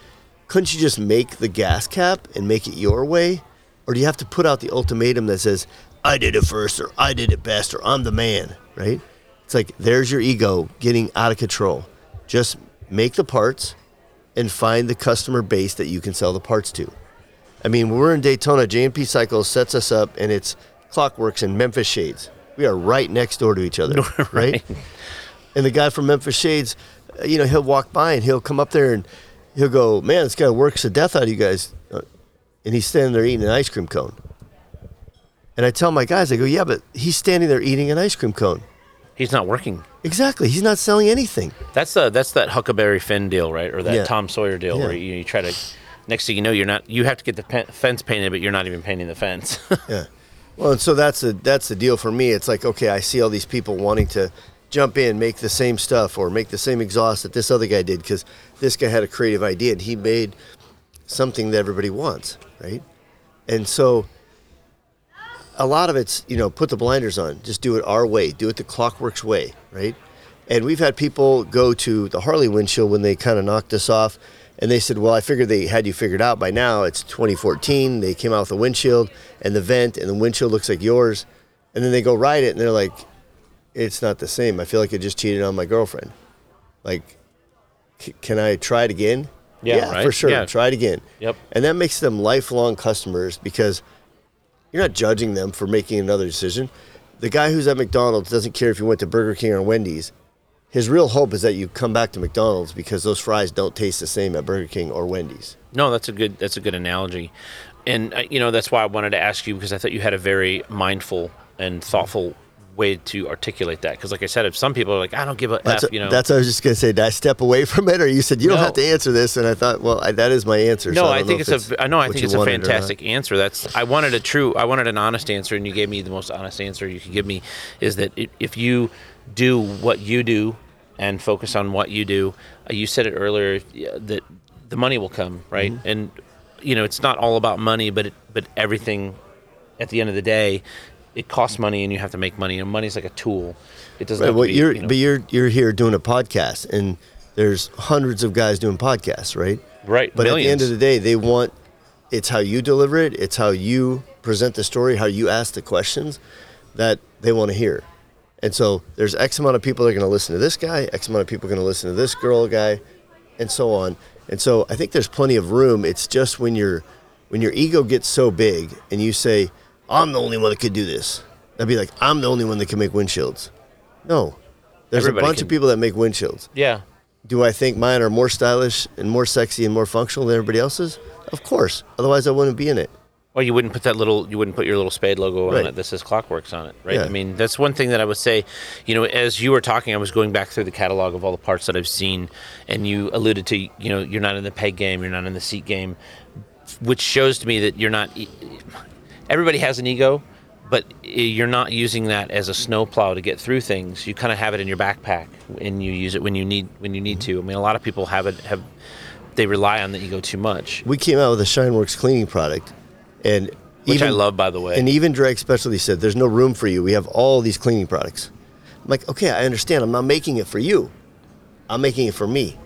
couldn't you just make the gas cap and make it your way, or do you have to put out the ultimatum that says, I did it first, or I did it best, or I'm the man, right? It's like there's your ego getting out of control. Just make the parts and find the customer base that you can sell the parts to. I mean, when we're in Daytona, J&P Cycles sets us up and it's Klock Werks and Memphis Shades. We are right next door to each other, right? And the guy from Memphis Shades, you know, he'll walk by and he'll come up there and he'll go, "Man, this guy works the death out of you guys," Uh, and he's standing there eating an ice cream cone. And I tell my guys, I go, "Yeah, but he's standing there eating an ice cream cone." He's not working. Exactly, he's not selling anything. That's the that's that Huckleberry Finn deal, right? Or that Yeah. Tom Sawyer deal, where you, you try to. Next thing you know, you're not. You have to get the fence painted, but you're not even painting the fence. Yeah. Well, and so that's the that's the deal for me. It's like, okay, I see all these people wanting to jump in, make the same stuff, or make the same exhaust that this other guy did because this guy had a creative idea and he made something that everybody wants, right? And so a lot of it's, you know, put the blinders on, just do it our way, do it the Klock Werks way, right? And we've had people go to the Harley windshield when they kind of knocked us off, and they said, "Well, I figured they had you figured out by now. It's 2014. They came out with a windshield and the vent, and the windshield looks like yours." And then they go ride it, and they're like, "It's not the same. I feel like I just cheated on my girlfriend. Like, c- can I try it again?" Yeah, right? for sure. Yeah. Try it again. Yep. And that makes them lifelong customers because you're not judging them for making another decision. The guy who's at McDonald's doesn't care if you went to Burger King or Wendy's. His real hope is that you come back to McDonald's because those fries don't taste the same at Burger King or Wendy's. No, that's a good that's a good analogy, and uh, you know that's why I wanted to ask you because I thought you had a very mindful and thoughtful way to articulate that. Because like I said, if some people are like, I don't give a That's, f, you know. that's what I was just going to say. Did I step away from it? Or you said, you don't have to answer this. And I thought, well, I, that is my answer. no, so I, don't think it's if a. I know. I think it's a wanted or not. fantastic answer. That's. I wanted a true. I wanted an honest answer, and you gave me the most honest answer you could give me. Is that i if you do what you do and focus on what you do, uh, you said it earlier that the money will come, right? Mm-hmm. And you know, it's not all about money, but it, but everything at the end of the day, it costs money, and you have to make money. And money's like a tool. It doesn't. Right, well, be, you're, you know- but you're you're here doing a podcast, and there's hundreds of guys doing podcasts, right? Right, But at the end of the day, they want it's how you deliver it, it's how you present the story, how you ask the questions that they want to hear. And so there's X amount of people that are going to listen to this guy, X amount of people are going to listen to this girl guy, and so on. And so I think there's plenty of room. It's just when your when your ego gets so big and you say, "I'm the only one that could do this," I'd be like, "I'm the only one that can make windshields." No, there's Everybody a bunch can. of people that make windshields. yeah. Do I think mine are more stylish and more sexy and more functional than everybody else's? Of course. Otherwise, I wouldn't be in it. Well, you wouldn't put that little, you wouldn't put your little spade logo on Right. it that says Klock Werks on it, right? Yeah. I mean, that's one thing that I would say. You know, as you were talking, I was going back through the catalog of all the parts that I've seen, and you alluded to, you know, you're not in the peg game, you're not in the seat game, which shows to me that you're not. Everybody has an ego, but you're not using that as a snowplow to get through things. You kind of have it in your backpack, and you use it when you need when you need to. I mean, a lot of people have it have. They rely on the ego too much, We came out with a Shineworks cleaning product, and which I love, by the way. And even Drag Specialty said, "There's no room for you. We have all these cleaning products." I'm like, "Okay, I understand. I'm not making it for you. I'm making it for me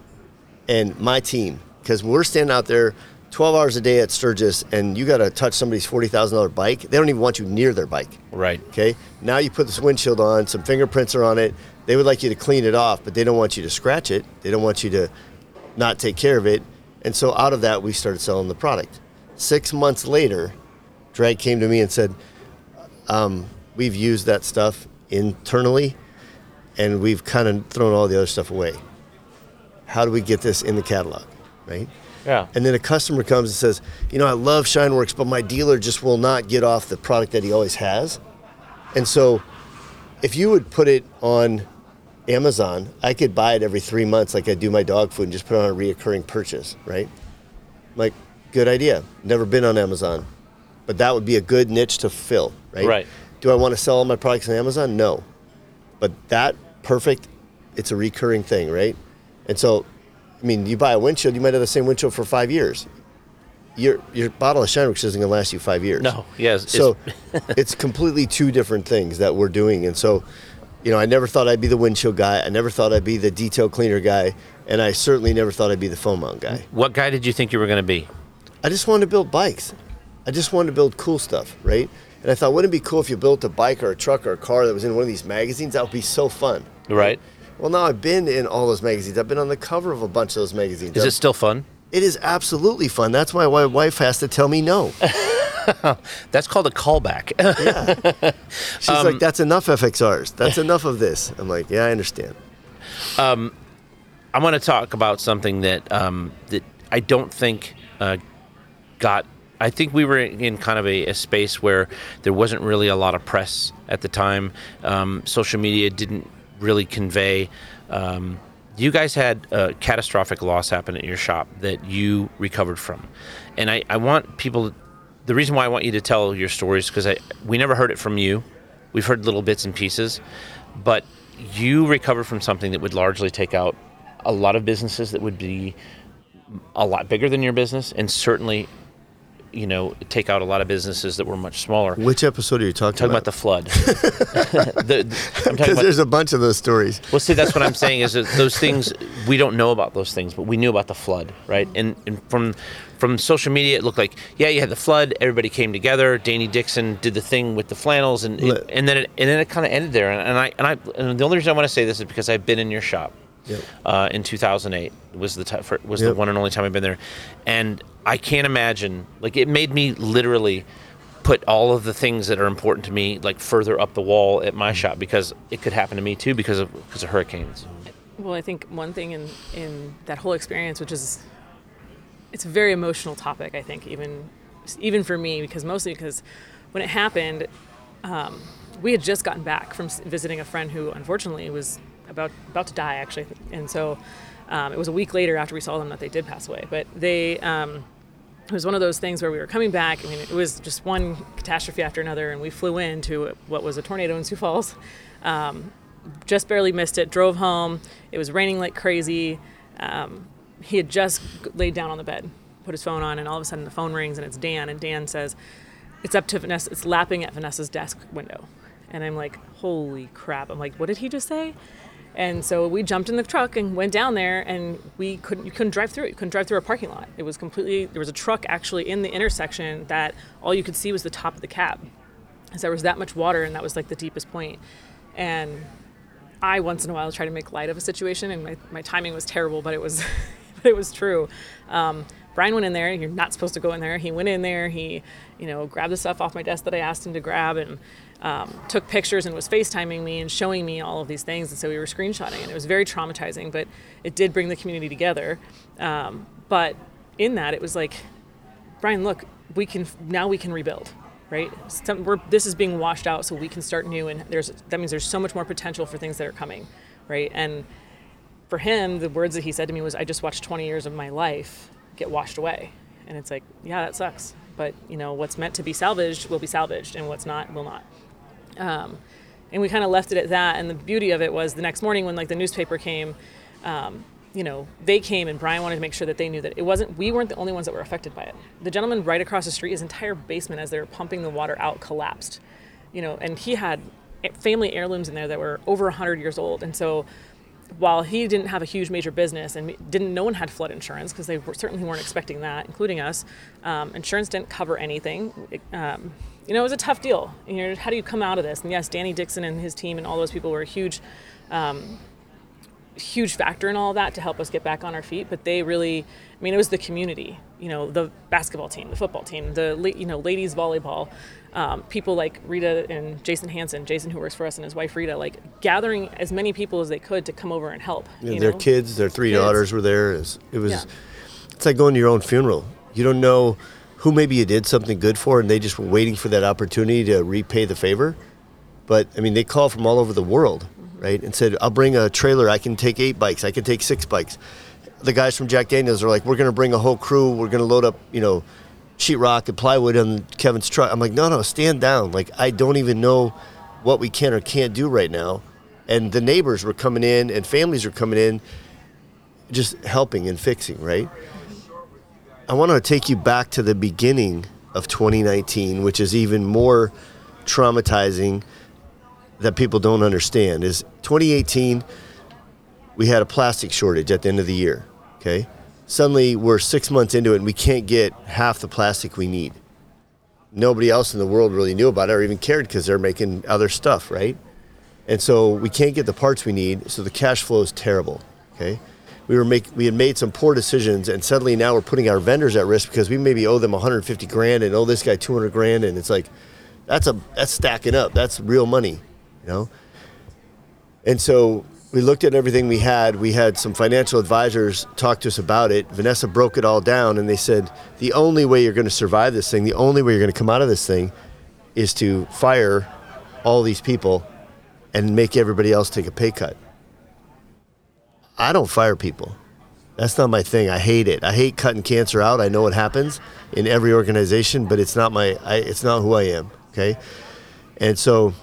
and my team because we're standing out there 12 hours a day at Sturgis and you got to touch somebody's $40,000 bike, they don't even want you near their bike. Right. Okay. Now you put this windshield on, some fingerprints are on it. They would like you to clean it off, but they don't want you to scratch it. They don't want you to not take care of it. And so out of that, we started selling the product. Six months later, Drag came to me and said, um, We've used that stuff internally and we've kind of thrown all the other stuff away. How do we get this in the catalog? Right? Yeah. And then a customer comes and says, you know, I love Shineworks, but my dealer just will not get off the product that he always has. And so if you would put it on Amazon, I could buy it every three months like I do my dog food and just put it on a reoccurring purchase, right? Like, good idea. Never been on Amazon. But that would be a good niche to fill, right? Right. Do I want to sell all my products on Amazon? No. But that perfect, it's a recurring thing, right? And so, I mean, you buy a windshield, you might have the same windshield for five years. Your your bottle of Shineworks isn't gonna last you five years. No, yes, it's- So it's completely two different things that we're doing, and so, you know, I never thought I'd be the windshield guy. I never thought I'd be the detail cleaner guy, and I certainly never thought I'd be the foam mount guy. What guy did you think you were going to be? I just wanted to build bikes. I just wanted to build cool stuff, right? And I thought, wouldn't it be cool if you built a bike or a truck or a car that was in one of these magazines? That would be so fun. Right. Well, now I've been in all those magazines. I've been on the cover of a bunch of those magazines. Is it still fun? It is absolutely fun. That's why my wife has to tell me no. That's called a callback. She's Um, like, "That's enough FXRs. That's enough of this." I'm like, "Yeah, I understand." I want to talk about something that um, that I don't think uh, got. I think we were in kind of a, a space where there wasn't really a lot of press at the time. Um, social media didn't really convey. Um, you guys had a catastrophic loss happen at your shop that you recovered from, and I, I want people. The reason why I want you to tell your stories because we never heard it from you. We've heard little bits and pieces, but you recovered from something that would largely take out a lot of businesses that would be a lot bigger than your business, and certainly, you know, take out a lot of businesses that were much smaller. Which episode are you talking, Talking about the flood. The- the- Because about there's a bunch of those stories. well, see, that's what I'm saying is that those things we don't know about those things, but we knew about the flood, right? And, and from from social media, it looked like yeah, you had the flood, everybody came together. Danny Dixon did the thing with the flannels, and it, and then it, and then it kind of ended there. And, and I and I and the only reason I want to say this is because I've been in your shop. Yep. Uh, in 2008 was the ti- for, was the one and only time I've been there, and I can't imagine like it made me literally put all of the things that are important to me like further up the wall at my shop because it could happen to me too because of because of hurricanes. Well, I think one thing in in that whole experience, which is, it's a very emotional topic. I think even even for me, because mostly because when it happened, um, we had just gotten back from visiting a friend who unfortunately was about about to die actually, and so um, it was a week later after we saw them that they did pass away. But they. Um, it was one of those things where we were coming back. I mean, it was just one catastrophe after another, and we flew into what was a tornado in Sioux Falls. Um, just barely missed it. Drove home. It was raining like crazy. Um, he had just laid down on the bed, put his phone on, and all of a sudden the phone rings, and it's Dan. And Dan says, "It's up to Vanessa. It's lapping at Vanessa's desk window." And I'm like, "Holy crap!" I'm like, "What did he just say?" And so we jumped in the truck and went down there, and we couldn't. You couldn't drive through it. You couldn't drive through our parking lot. It was completely. There was a truck actually in the intersection that all you could see was the top of the cab, because there was that much water, and that was like the deepest point. And I once in a while try to make light of a situation, and my, my timing was terrible, but it was, but it was true. Um, Brian went in there. You're not supposed to go in there. He went in there. He, you know, grabbed the stuff off my desk that I asked him to grab, and um, took pictures and was FaceTiming me and showing me all of these things. And so we were screenshotting, and it was very traumatizing. But it did bring the community together. Um, but in that, it was like, Brian, look, we can now we can rebuild, right? Some, this is being washed out, so we can start new, and there's that means there's so much more potential for things that are coming, right? And for him, the words that he said to me was, "I just watched 20 years of my life get washed away," and it's like, yeah, that sucks, but you know what's meant to be salvaged will be salvaged, and what's not will not. Um, and we kind of left it at that. And the beauty of it was the next morning when like the newspaper came, um, you know, they came and Brian wanted to make sure that they knew that it wasn't we weren't the only ones that were affected by it. The gentleman right across the street, his entire basement as they were pumping the water out collapsed. You know, and he had family heirlooms in there that were over 100 years old. And so while he didn't have a huge major business and didn't, no one had flood insurance because they certainly weren't expecting that, including us. Um, insurance didn't cover anything. It, um, you know, it was a tough deal. You know, how do you come out of this? And yes, Danny Dixon and his team and all those people were a huge, um, huge factor in all of that to help us get back on our feet. But they really, I mean, it was the community. You know, the basketball team, the football team, the you know ladies volleyball um, people like Rita and Jason Hanson, Jason who works for us and his wife Rita, like gathering as many people as they could to come over and help. Yeah, their know? kids, their three Kids. daughters were there. It was, it was Yeah. it's like going to your own funeral. You don't know who maybe you did something good for, and they just were waiting for that opportunity to repay the favor. But I mean, they call from all over the world, right? And said, "I'll bring a trailer. I can take eight bikes. I can take six bikes." The guys from Jack Daniels are like, "We're going to bring a whole crew. We're going to load up, you know, sheetrock and plywood on Kevin's truck." I'm like, "No, no, stand down. Like, I don't even know what we can or can't do right now." And the neighbors were coming in, and families were coming in, just helping and fixing, right? I want to take you back to the beginning of 2019, which is even more traumatizing that people don't understand. Is 2018 we had a plastic shortage at the end of the year, okay? Suddenly we're 6 months into it and we can't get half the plastic we need. Nobody else in the world really knew about it or even cared because they're making other stuff, right? And so we can't get the parts we need, so the cash flow is terrible. Okay, we were make we had made some poor decisions, and suddenly now we're putting our vendors at risk because we maybe owe them 150 grand and owe this guy 200 grand, and it's like that's a that's stacking up. That's real money, you know. And so we looked at everything we had. We had some financial advisors talk to us about it. Vanessa broke it all down, and they said the only way you're going to survive this thing, the only way you're going to come out of this thing, is to fire all these people and make everybody else take a pay cut. I don't fire people. That's not my thing. I hate it. I hate cutting cancer out. I know it happens in every organization, but it's not my. I, it's not who I am. Okay, and so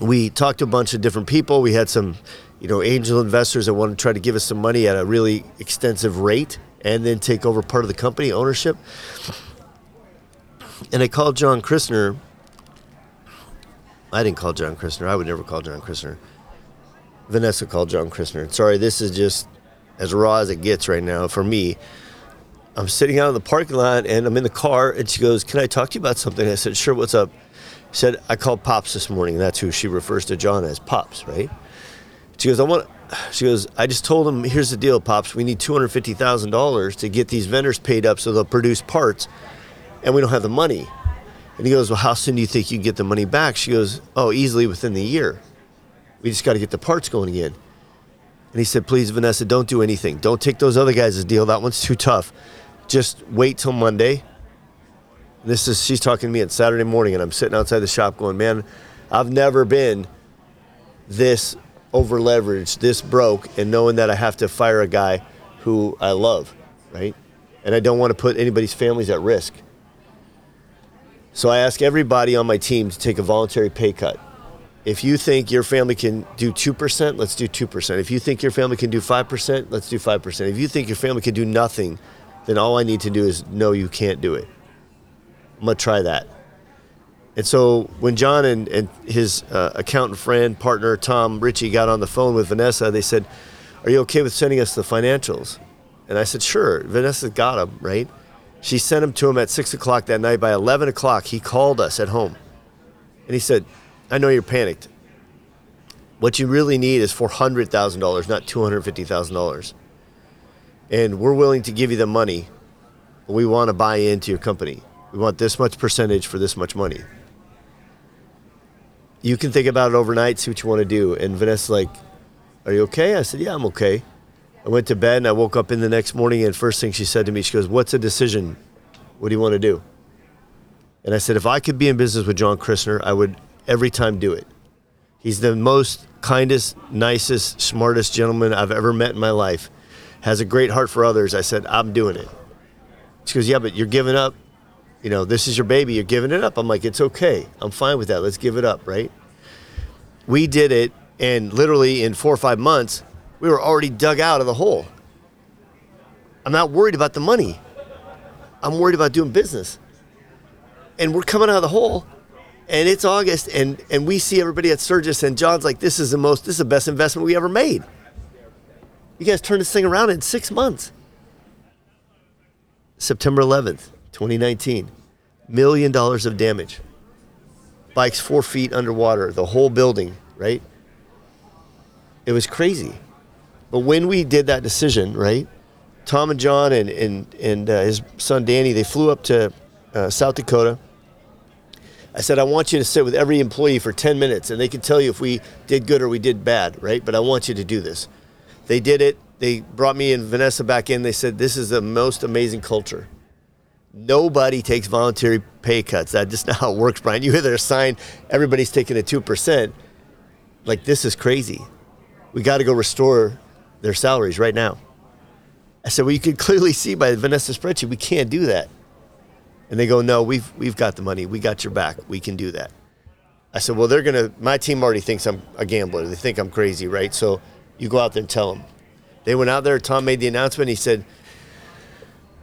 we talked to a bunch of different people. We had some, you know, angel investors that wanted to try to give us some money at a really extensive rate, and then take over part of the company ownership. And I called John Christner. I didn't call John Christner. I would never call John Christner. Vanessa called John Christner. Sorry, this is just as raw as it gets right now for me. I'm sitting out in the parking lot and I'm in the car and she goes, Can I talk to you about something? I said, Sure, what's up? She said, I called Pops this morning. That's who she refers to John as Pops, right? She goes, I want she goes, I just told him, here's the deal, Pops. We need two hundred fifty thousand dollars to get these vendors paid up so they'll produce parts and we don't have the money. And he goes, Well, how soon do you think you can get the money back? She goes, Oh, easily within the year. We just got to get the parts going again. And he said, Please, Vanessa, don't do anything. Don't take those other guys' deal. That one's too tough. Just wait till Monday. This is, she's talking to me on Saturday morning, and I'm sitting outside the shop going, Man, I've never been this over leveraged, this broke, and knowing that I have to fire a guy who I love, right? And I don't want to put anybody's families at risk. So I ask everybody on my team to take a voluntary pay cut. If you think your family can do 2%, let's do 2%. If you think your family can do 5%, let's do 5%. If you think your family can do nothing, then all I need to do is know you can't do it. I'm going to try that. And so when John and, and his uh, accountant friend, partner, Tom Ritchie, got on the phone with Vanessa, they said, Are you okay with sending us the financials? And I said, Sure. Vanessa got them, right? She sent them to him at 6 o'clock that night. By 11 o'clock, he called us at home. And he said, I know you're panicked. What you really need is $400,000, not $250,000. And we're willing to give you the money, we want to buy into your company. We want this much percentage for this much money. You can think about it overnight, see what you want to do. And Vanessa's like, Are you okay? I said, Yeah, I'm okay. I went to bed and I woke up in the next morning, and first thing she said to me, she goes, What's a decision? What do you want to do? And I said, If I could be in business with John Christner, I would every time do it. He's the most kindest, nicest, smartest gentleman I've ever met in my life. Has a great heart for others. I said, I'm doing it. She goes, Yeah, but you're giving up. You know, this is your baby. You're giving it up. I'm like, It's okay. I'm fine with that. Let's give it up, right? We did it, and literally in four or five months, we were already dug out of the hole. I'm not worried about the money. I'm worried about doing business. And we're coming out of the hole, and it's August, and and we see everybody at Sturgis, and John's like, "This is the most, this is the best investment we ever made." You guys turned this thing around in six months. September 11th, 2019, million dollars of damage. Bikes four feet underwater, the whole building, right? It was crazy. But when we did that decision, right, Tom and John and, and, and uh, his son Danny, they flew up to uh, South Dakota. I said, I want you to sit with every employee for 10 minutes and they can tell you if we did good or we did bad, right? But I want you to do this. They did it. They brought me and Vanessa back in. They said, This is the most amazing culture. Nobody takes voluntary pay cuts. That's just not how it works, Brian. You hear their sign, everybody's taking a 2%. Like, this is crazy. We got to go restore their salaries right now. I said, Well, you can clearly see by Vanessa's spreadsheet, we can't do that. And they go, No, we've, we've got the money. We got your back. We can do that. I said, Well, they're going to, my team already thinks I'm a gambler. They think I'm crazy, right? So you go out there and tell them. They went out there. Tom made the announcement. He said,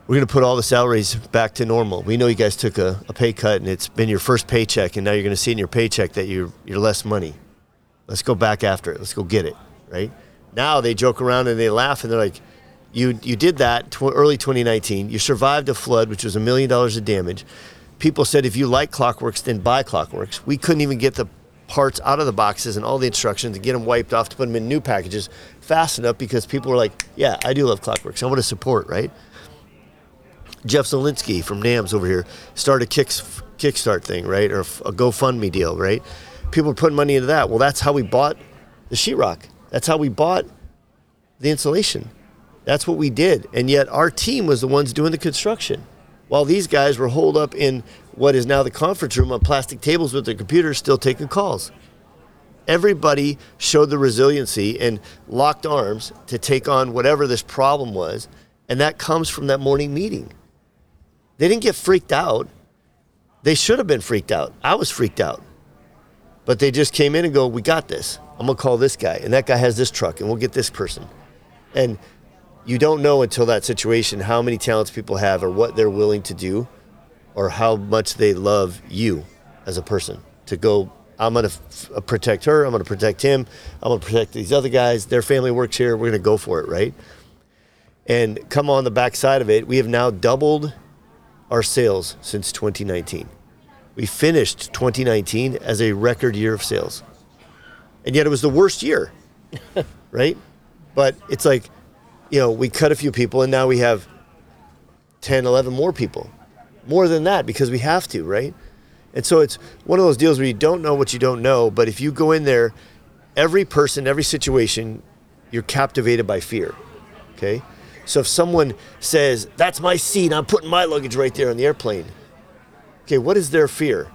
We're going to put all the salaries back to normal. We know you guys took a, a pay cut and it's been your first paycheck, and now you're going to see in your paycheck that you're, you're less money. Let's go back after it. Let's go get it, right? Now they joke around and they laugh and they're like, you, you did that tw- early 2019. You survived a flood, which was a million dollars of damage. People said, if you like Klock Werks, then buy Klock Werks. We couldn't even get the parts out of the boxes and all the instructions and get them wiped off to put them in new packages fast enough because people were like, yeah, I do love Klock Werks. I want to support, right? Jeff Zelinsky from NAMZ over here started a kick, Kickstart thing, right? Or a GoFundMe deal, right? People were putting money into that. Well, that's how we bought the sheetrock. That's how we bought the insulation. That's what we did. And yet our team was the ones doing the construction. While these guys were holed up in what is now the conference room on plastic tables with their computers still taking calls. Everybody showed the resiliency and locked arms to take on whatever this problem was. And that comes from that morning meeting. They didn't get freaked out. They should have been freaked out. I was freaked out. But they just came in and go, We got this. I'm going to call this guy. And that guy has this truck, and we'll get this person. And you don't know until that situation how many talents people have or what they're willing to do or how much they love you as a person to go i'm going to f- uh, protect her i'm going to protect him i'm going to protect these other guys their family works here we're going to go for it right? And come on the backside of it we have now doubled our sales since 2019 we finished 2019 as a record year of sales. And yet it was the worst year right? But it's like you know we cut a few people and now we have 10 11 more people more than that because we have to, right? And so it's one of those deals where you don't know what you don't know, but if you go in there, every person, every situation, you're captivated by fear. Okay? So if someone says, That's my seat, I'm putting my luggage right there on the airplane. Okay, what is their fear?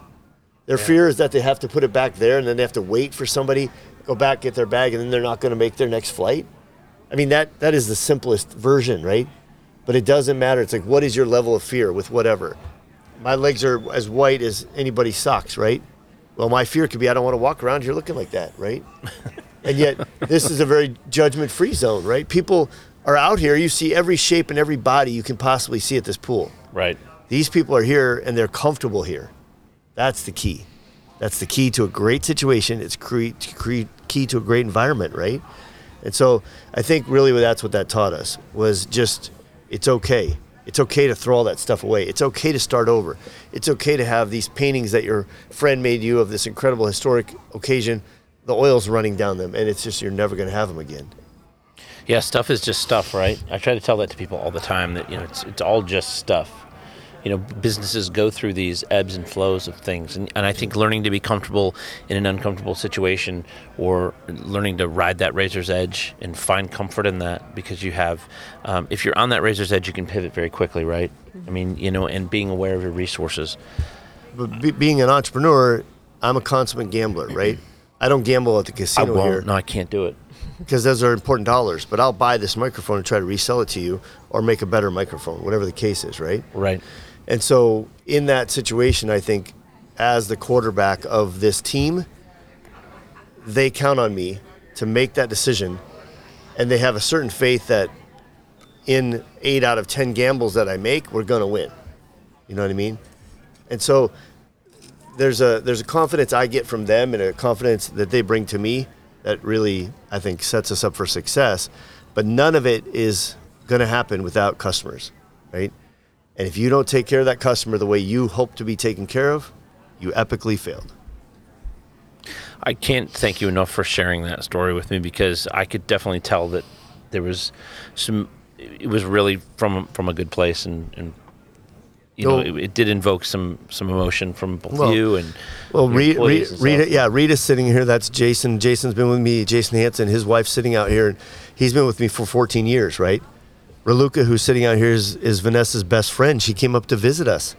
Their yeah. fear is that they have to put it back there and then they have to wait for somebody, go back, get their bag, and then they're not going to make their next flight. I mean, that, that is the simplest version, right? But it doesn't matter. It's like, what is your level of fear with whatever? My legs are as white as anybody's socks, right? Well, my fear could be I don't want to walk around here looking like that, right? and yet, this is a very judgment free zone, right? People are out here. You see every shape and every body you can possibly see at this pool. Right. These people are here and they're comfortable here. That's the key. That's the key to a great situation. It's cre- cre- key to a great environment, right? And so I think really that's what that taught us was just it's okay. It's okay to throw all that stuff away. It's okay to start over. It's okay to have these paintings that your friend made you of this incredible historic occasion, the oil's running down them, and it's just you're never going to have them again. Yeah, stuff is just stuff, right? I try to tell that to people all the time that you know it's it's all just stuff you know businesses go through these ebbs and flows of things and, and i think learning to be comfortable in an uncomfortable situation or learning to ride that razor's edge and find comfort in that because you have um, if you're on that razor's edge you can pivot very quickly right i mean you know and being aware of your resources but be, being an entrepreneur i'm a consummate gambler right i don't gamble at the casino I won't. here no i can't do it because those are important dollars. But I'll buy this microphone and try to resell it to you, or make a better microphone, whatever the case is, right? Right. And so, in that situation, I think as the quarterback of this team, they count on me to make that decision. And they have a certain faith that in eight out of 10 gambles that I make, we're going to win. You know what I mean? And so, there's a, there's a confidence I get from them and a confidence that they bring to me that really, I think, sets us up for success. but none of it is going to happen without customers, right? And if you don't take care of that customer the way you hope to be taken care of, you epically failed. I can't thank you enough for sharing that story with me because I could definitely tell that there was some. It was really from from a good place, and, and you know, it, it did invoke some some emotion from both Well- you and Well, Rita, Rita, Rita, yeah, Rita's sitting here. That's Jason. Jason's been with me. Jason Hansen, his wife's sitting out here, and he's been with me for 14 years, right? Raluca, who's sitting out here, is, is Vanessa's best friend. She came up to visit us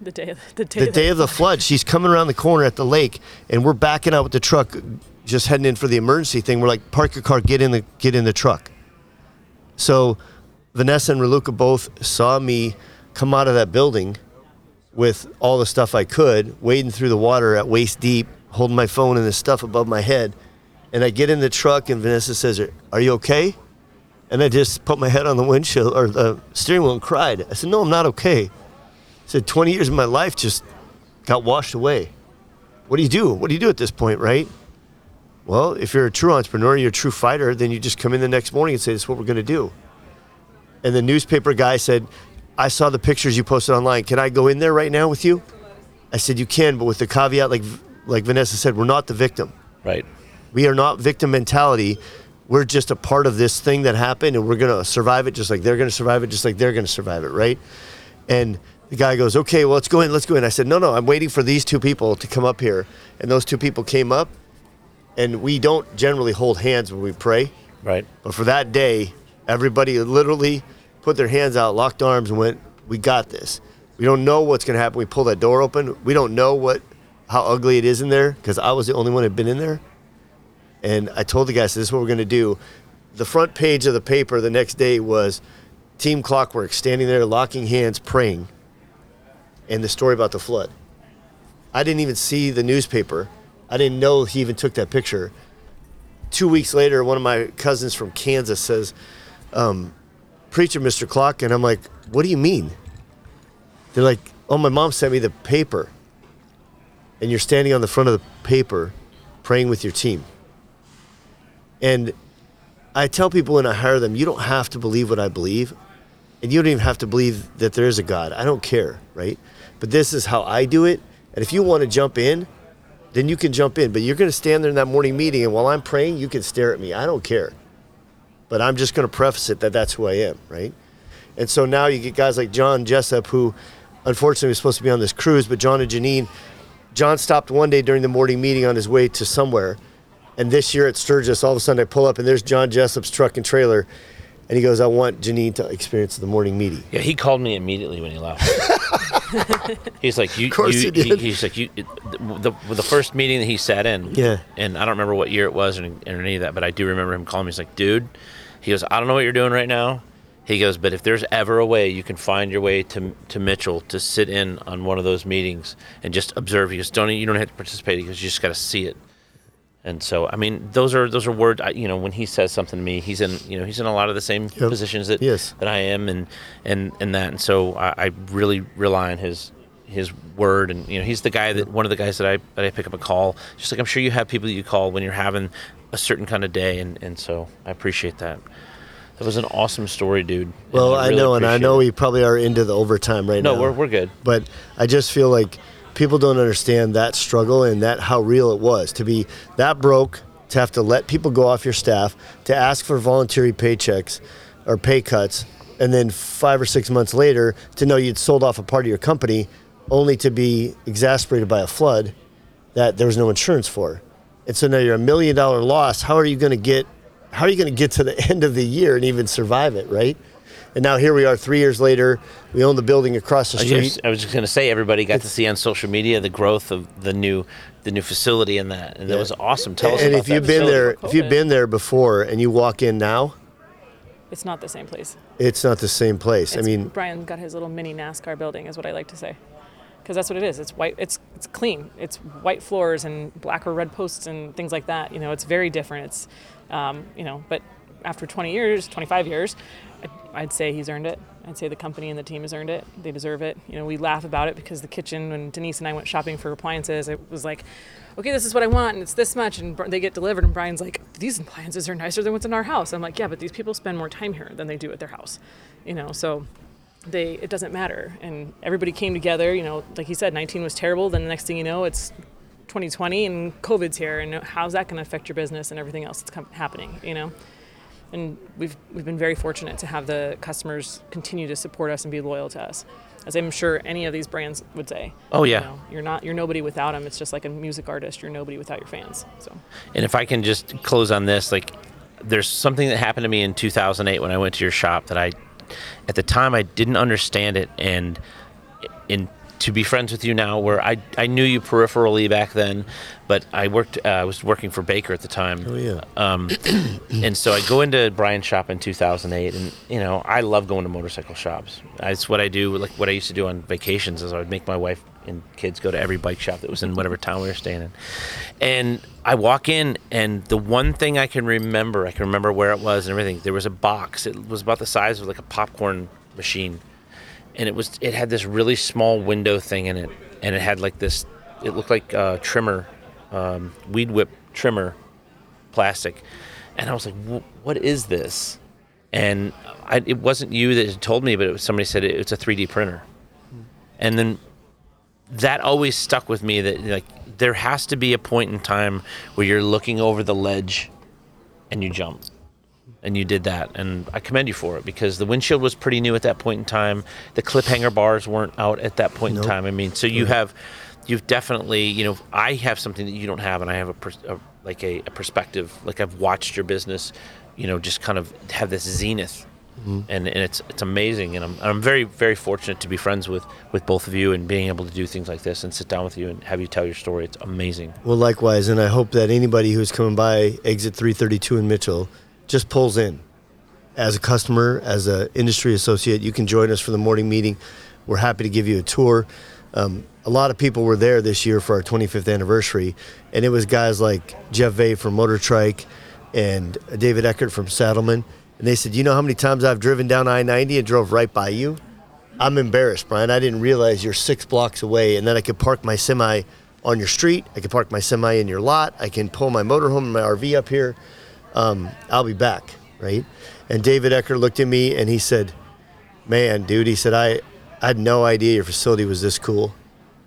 The day, of, the day, the day of the flood. She's coming around the corner at the lake, and we're backing out with the truck, just heading in for the emergency thing. We're like, park your car, get in the get in the truck. So, Vanessa and Raluca both saw me come out of that building with all the stuff I could, wading through the water at waist deep, holding my phone and the stuff above my head. And I get in the truck, and Vanessa says, "Are you okay?" And I just put my head on the windshield or the steering wheel and cried. I said, "No, I'm not okay." I said, "20 years of my life just got washed away. What do you do? What do you do at this point, right?" Well, if you're a true entrepreneur, you're a true fighter, then you just come in the next morning and say, "This is what we're going to do." And the newspaper guy said, "I saw the pictures you posted online. Can I go in there right now with you?" I said, "You can, but with the caveat, like like Vanessa said, we're not the victim. right. We are not victim mentality. We're just a part of this thing that happened, and we're going to survive it just like they're going to survive it, just like they're going to survive it, right?" And the guy goes, "Okay, well, let's go in. Let's go in." I said, "No, no, I'm waiting for these two people to come up here." And those two people came up, and we don't generally hold hands when we pray. Right. But for that day, everybody literally put their hands out, locked arms, and went, "We got this." We don't know what's going to happen. We pull that door open. We don't know what how ugly it is in there because I was the only one had been in there. And I told the guys, "This is what we're going to do." The front page of the paper the next day was Team Clockwork standing there, locking hands, praying, and the story about the flood. I didn't even see the newspaper. I didn't know he even took that picture two weeks later, one of my cousins from Kansas says, um, "Preacher, Mr. Klock," and I'm like, "What do you mean?" They're like, "Oh, my mom sent me the paper, and you're standing on the front of the paper, praying with your team." And I tell people when I hire them, you don't have to believe what I believe, and you don't even have to believe that there is a God. I don't care, right? But this is how I do it, and if you want to jump in, then you can jump in. But you're going to stand there in that morning meeting, and while I'm praying, you can stare at me. I don't care. But I'm just going to preface it that that's who I am, right? And so now you get guys like John Jessup, who unfortunately was supposed to be on this cruise, but John and Janine, John stopped one day during the morning meeting on his way to somewhere. And this year at Sturgis, all of a sudden I pull up and there's John Jessup's truck and trailer. And he goes, I want Janine to experience the morning meeting. Yeah, he called me immediately when he left. he's like, you. Of course you, he did. he's like, you. it- The, the first meeting that he sat in. Yeah. And I don't remember what year it was or, or any of that, but I do remember him calling me. He's like, dude, he goes, I don't know what you're doing right now. He goes, but if there's ever a way you can find your way to to Mitchell to sit in on one of those meetings and just observe, he goes, don't you don't have to participate. He goes, you just got to see it. And so, I mean, those are those are words. I, you know, when he says something to me, he's in you know he's in a lot of the same positions that Yes. that I am, and and and that, and so I, I really rely on his his word, and you know, he's the guy that one of the guys that I that I pick up a call. Just like I'm sure you have people that you call when you're having a certain kind of day, and and so I appreciate that. That was an awesome story, dude. Well, I, really know, and I know it. we probably are into the overtime right No, now. we're we're good. But I just feel like people don't understand that struggle and that how real it was to be that broke, to have to let people go off your staff, to ask for voluntary paychecks or pay cuts, and then five or six months later to know you'd sold off a part of your company, only to be exasperated by a flood that there was no insurance for. And so now you're a million dollar loss. How are you going to get? How are you going to get to the end of the year and even survive it, right? And now here we are, three years later. We own the building across the I, street. just, I was just going to say, everybody got to see on social media the growth of the new the new facility and that, and that was awesome. Tell us and about if you've been facility. there, if you've been there before and you walk in now, It's not the same place. it's not the same place. I mean, Brian got his little mini NASCAR building, is what I like to say, because that's what it is. It's white. It's it's clean. It's white floors and black or red posts and things like that. You know, it's very different. It's, um, you know, but after 20 years, 25 years, I'd say he's earned it. I'd say the company and the team has earned it. They deserve it. You know, we laugh about it because the kitchen, when Denise and I went shopping for appliances, it was like, okay, this is what I want, and it's this much, and they get delivered, and Brian's like, these appliances are nicer than what's in our house. I'm like, yeah, but these people spend more time here than they do at their house, you know. So they it doesn't matter, and everybody came together. You know, like he said, 19 was terrible. Then the next thing you know, it's 2020 and COVID's here, and how's that going to affect your business and everything else that's happening? You know and we've we've been very fortunate to have the customers continue to support us and be loyal to us, as I'm sure any of these brands would say. Oh, yeah. you know, you're not you're nobody without them. It's just like a music artist, you're nobody without your fans. So And if I can just close on this, like, there's something that happened to me in 2008 when I went to your shop that I, at the time, I didn't understand it, and in to be friends with you now, where I I knew you peripherally back then, but I worked uh, I was working for Baker at the time. Oh yeah. Um, and so I go into Brian's shop in 2008, and you know I love going to motorcycle shops. It's what I do. Like what I used to do on vacations is I would make my wife and kids go to every bike shop that was in whatever town we were staying in. And I walk in, and the one thing I can remember, I can remember where it was and everything. There was a box. It was about the size of like a popcorn machine, and it was it had this really small window thing in it, and it had like this. It looked like uh, trimmer, um, weed whip trimmer plastic. And I was like, what is this? And I, it wasn't you that told me, but was somebody said it, it's a 3D printer. And then that always stuck with me that like there has to be a point in time where you're looking over the ledge and you jump. And you did that, and I commend you for it because the windshield was pretty new at that point in time. The clip hanger bars weren't out at that point in time. I mean, so you have, you've definitely, you know, I have something that you don't have, and I have a, pers- a like a, a perspective. Like I've watched your business, you know, just kind of have this zenith, mm-hmm. and, and it's it's amazing. And I'm I'm very very fortunate to be friends with with both of you and being able to do things like this and sit down with you and have you tell your story. It's amazing. Well, likewise, and I hope that anybody who's coming by exit 332 in Mitchell just pulls in. As a customer, as an industry associate, you can join us for the morning meeting. We're happy to give you a tour. Um, a lot of people were there this year for our 25th anniversary, and it was guys like Jeff Vay from Motor Trike and David Eckert from Saddlemen. And they said, You know how many times I've driven down I 90 and drove right by you? I'm embarrassed, Brian. I didn't realize you're six blocks away, and then I could park my semi on your street. I could park my semi in your lot. I can pull my motorhome and my RV up here. Um, I'll be back, right? And David Ecker looked at me and he said, "Man, dude," he said, "I, I had no idea your facility was this cool."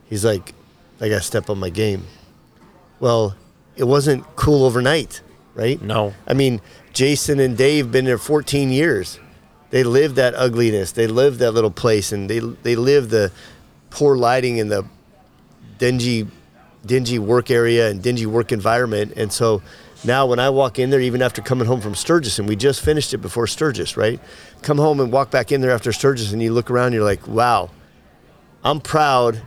He's like, "I got to step up my game." Well, it wasn't cool overnight, right? No. I mean, Jason and Dave been there 14 years. They lived that ugliness. They lived that little place, and they they lived the poor lighting and the dingy, dingy work area and dingy work environment. And so now, when I walk in there, even after coming home from Sturgis, and we just finished it before Sturgis, right? Come home and walk back in there after Sturgis, and you look around, you're like, wow, I'm proud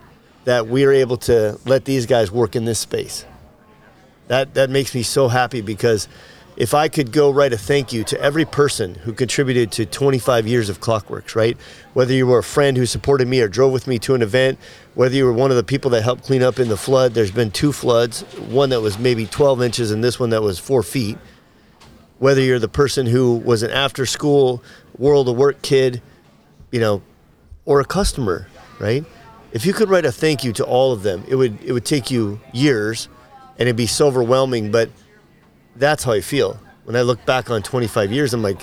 that we are able to let these guys work in this space that that makes me so happy because if I could go write a thank you to every person who contributed to 25 years of Klock Werks, right? Whether you were a friend who supported me or drove with me to an event, whether you were one of the people that helped clean up in the flood, there's been two floods, one that was maybe 12 inches and this one that was four feet. Whether you're the person who was an after school world of work kid, you know, or a customer, right? If you could write a thank you to all of them, it would it would take you years and it'd be so overwhelming, but that's how I feel. When I look back on 25 years, I'm like,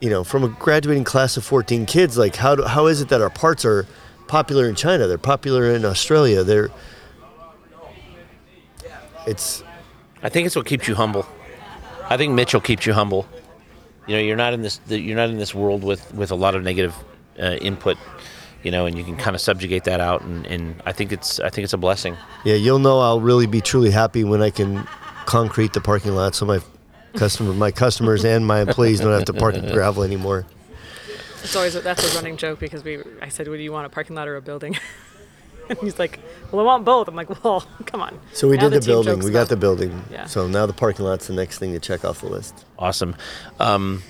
you know, from a graduating class of 14 kids, like how do, how is it that our parts are popular in China? They're popular in Australia. They're it's I think it's what keeps you humble. I think Mitchell keeps you humble. You know, you're not in this you're not in this world with with a lot of negative uh, input. You know, and you can kind of subjugate that out, and, and I think it's I think it's a blessing. yeah, you'll know I'll really be truly happy when I can concrete the parking lot so my customer my customers and my employees don't have to park in gravel anymore. it's always that's a running joke because we I said, "What do you want, a parking lot or a building?" and he's like, "Well, I want both." I'm like, "Well, come on." So we Now did the, team building. We got now. the building. Yeah. So now the parking lot's the next thing to check off the list. Awesome. Um,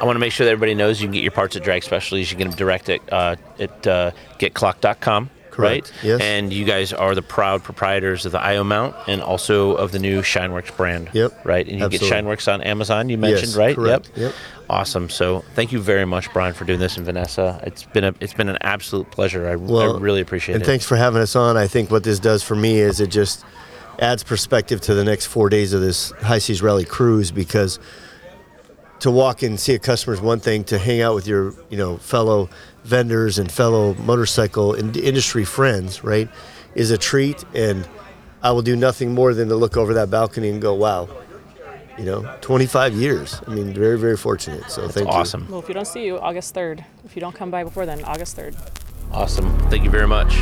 I want to make sure that everybody knows you can get your parts at Drag Specialties. You can get them direct at, uh, at uh, getclock.com. Correct. right? Yes. And you guys are the proud proprietors of the IO mount and also of the new Shineworks brand. Yep. Right. And you Absolutely. get Shineworks on Amazon. You mentioned Yes, right. correct. Yep. Yep. Awesome. So thank you very much, Brian, for doing this, and Vanessa. It's been a it's been an absolute pleasure. I, I really appreciate and it. And thanks for having us on. I think what this does for me is it just adds perspective to the next four days of this high seas rally cruise because to walk and see a customer is one thing. To hang out with your you know fellow vendors and fellow motorcycle in- industry friends, right, is a treat. And I will do nothing more than to look over that balcony and go, wow. You know, 25 years. I mean, very, very fortunate. So thank you. awesome. Well, if you don't see you, August 3rd. If you don't come by before then, August 3rd. Awesome. Thank you very much.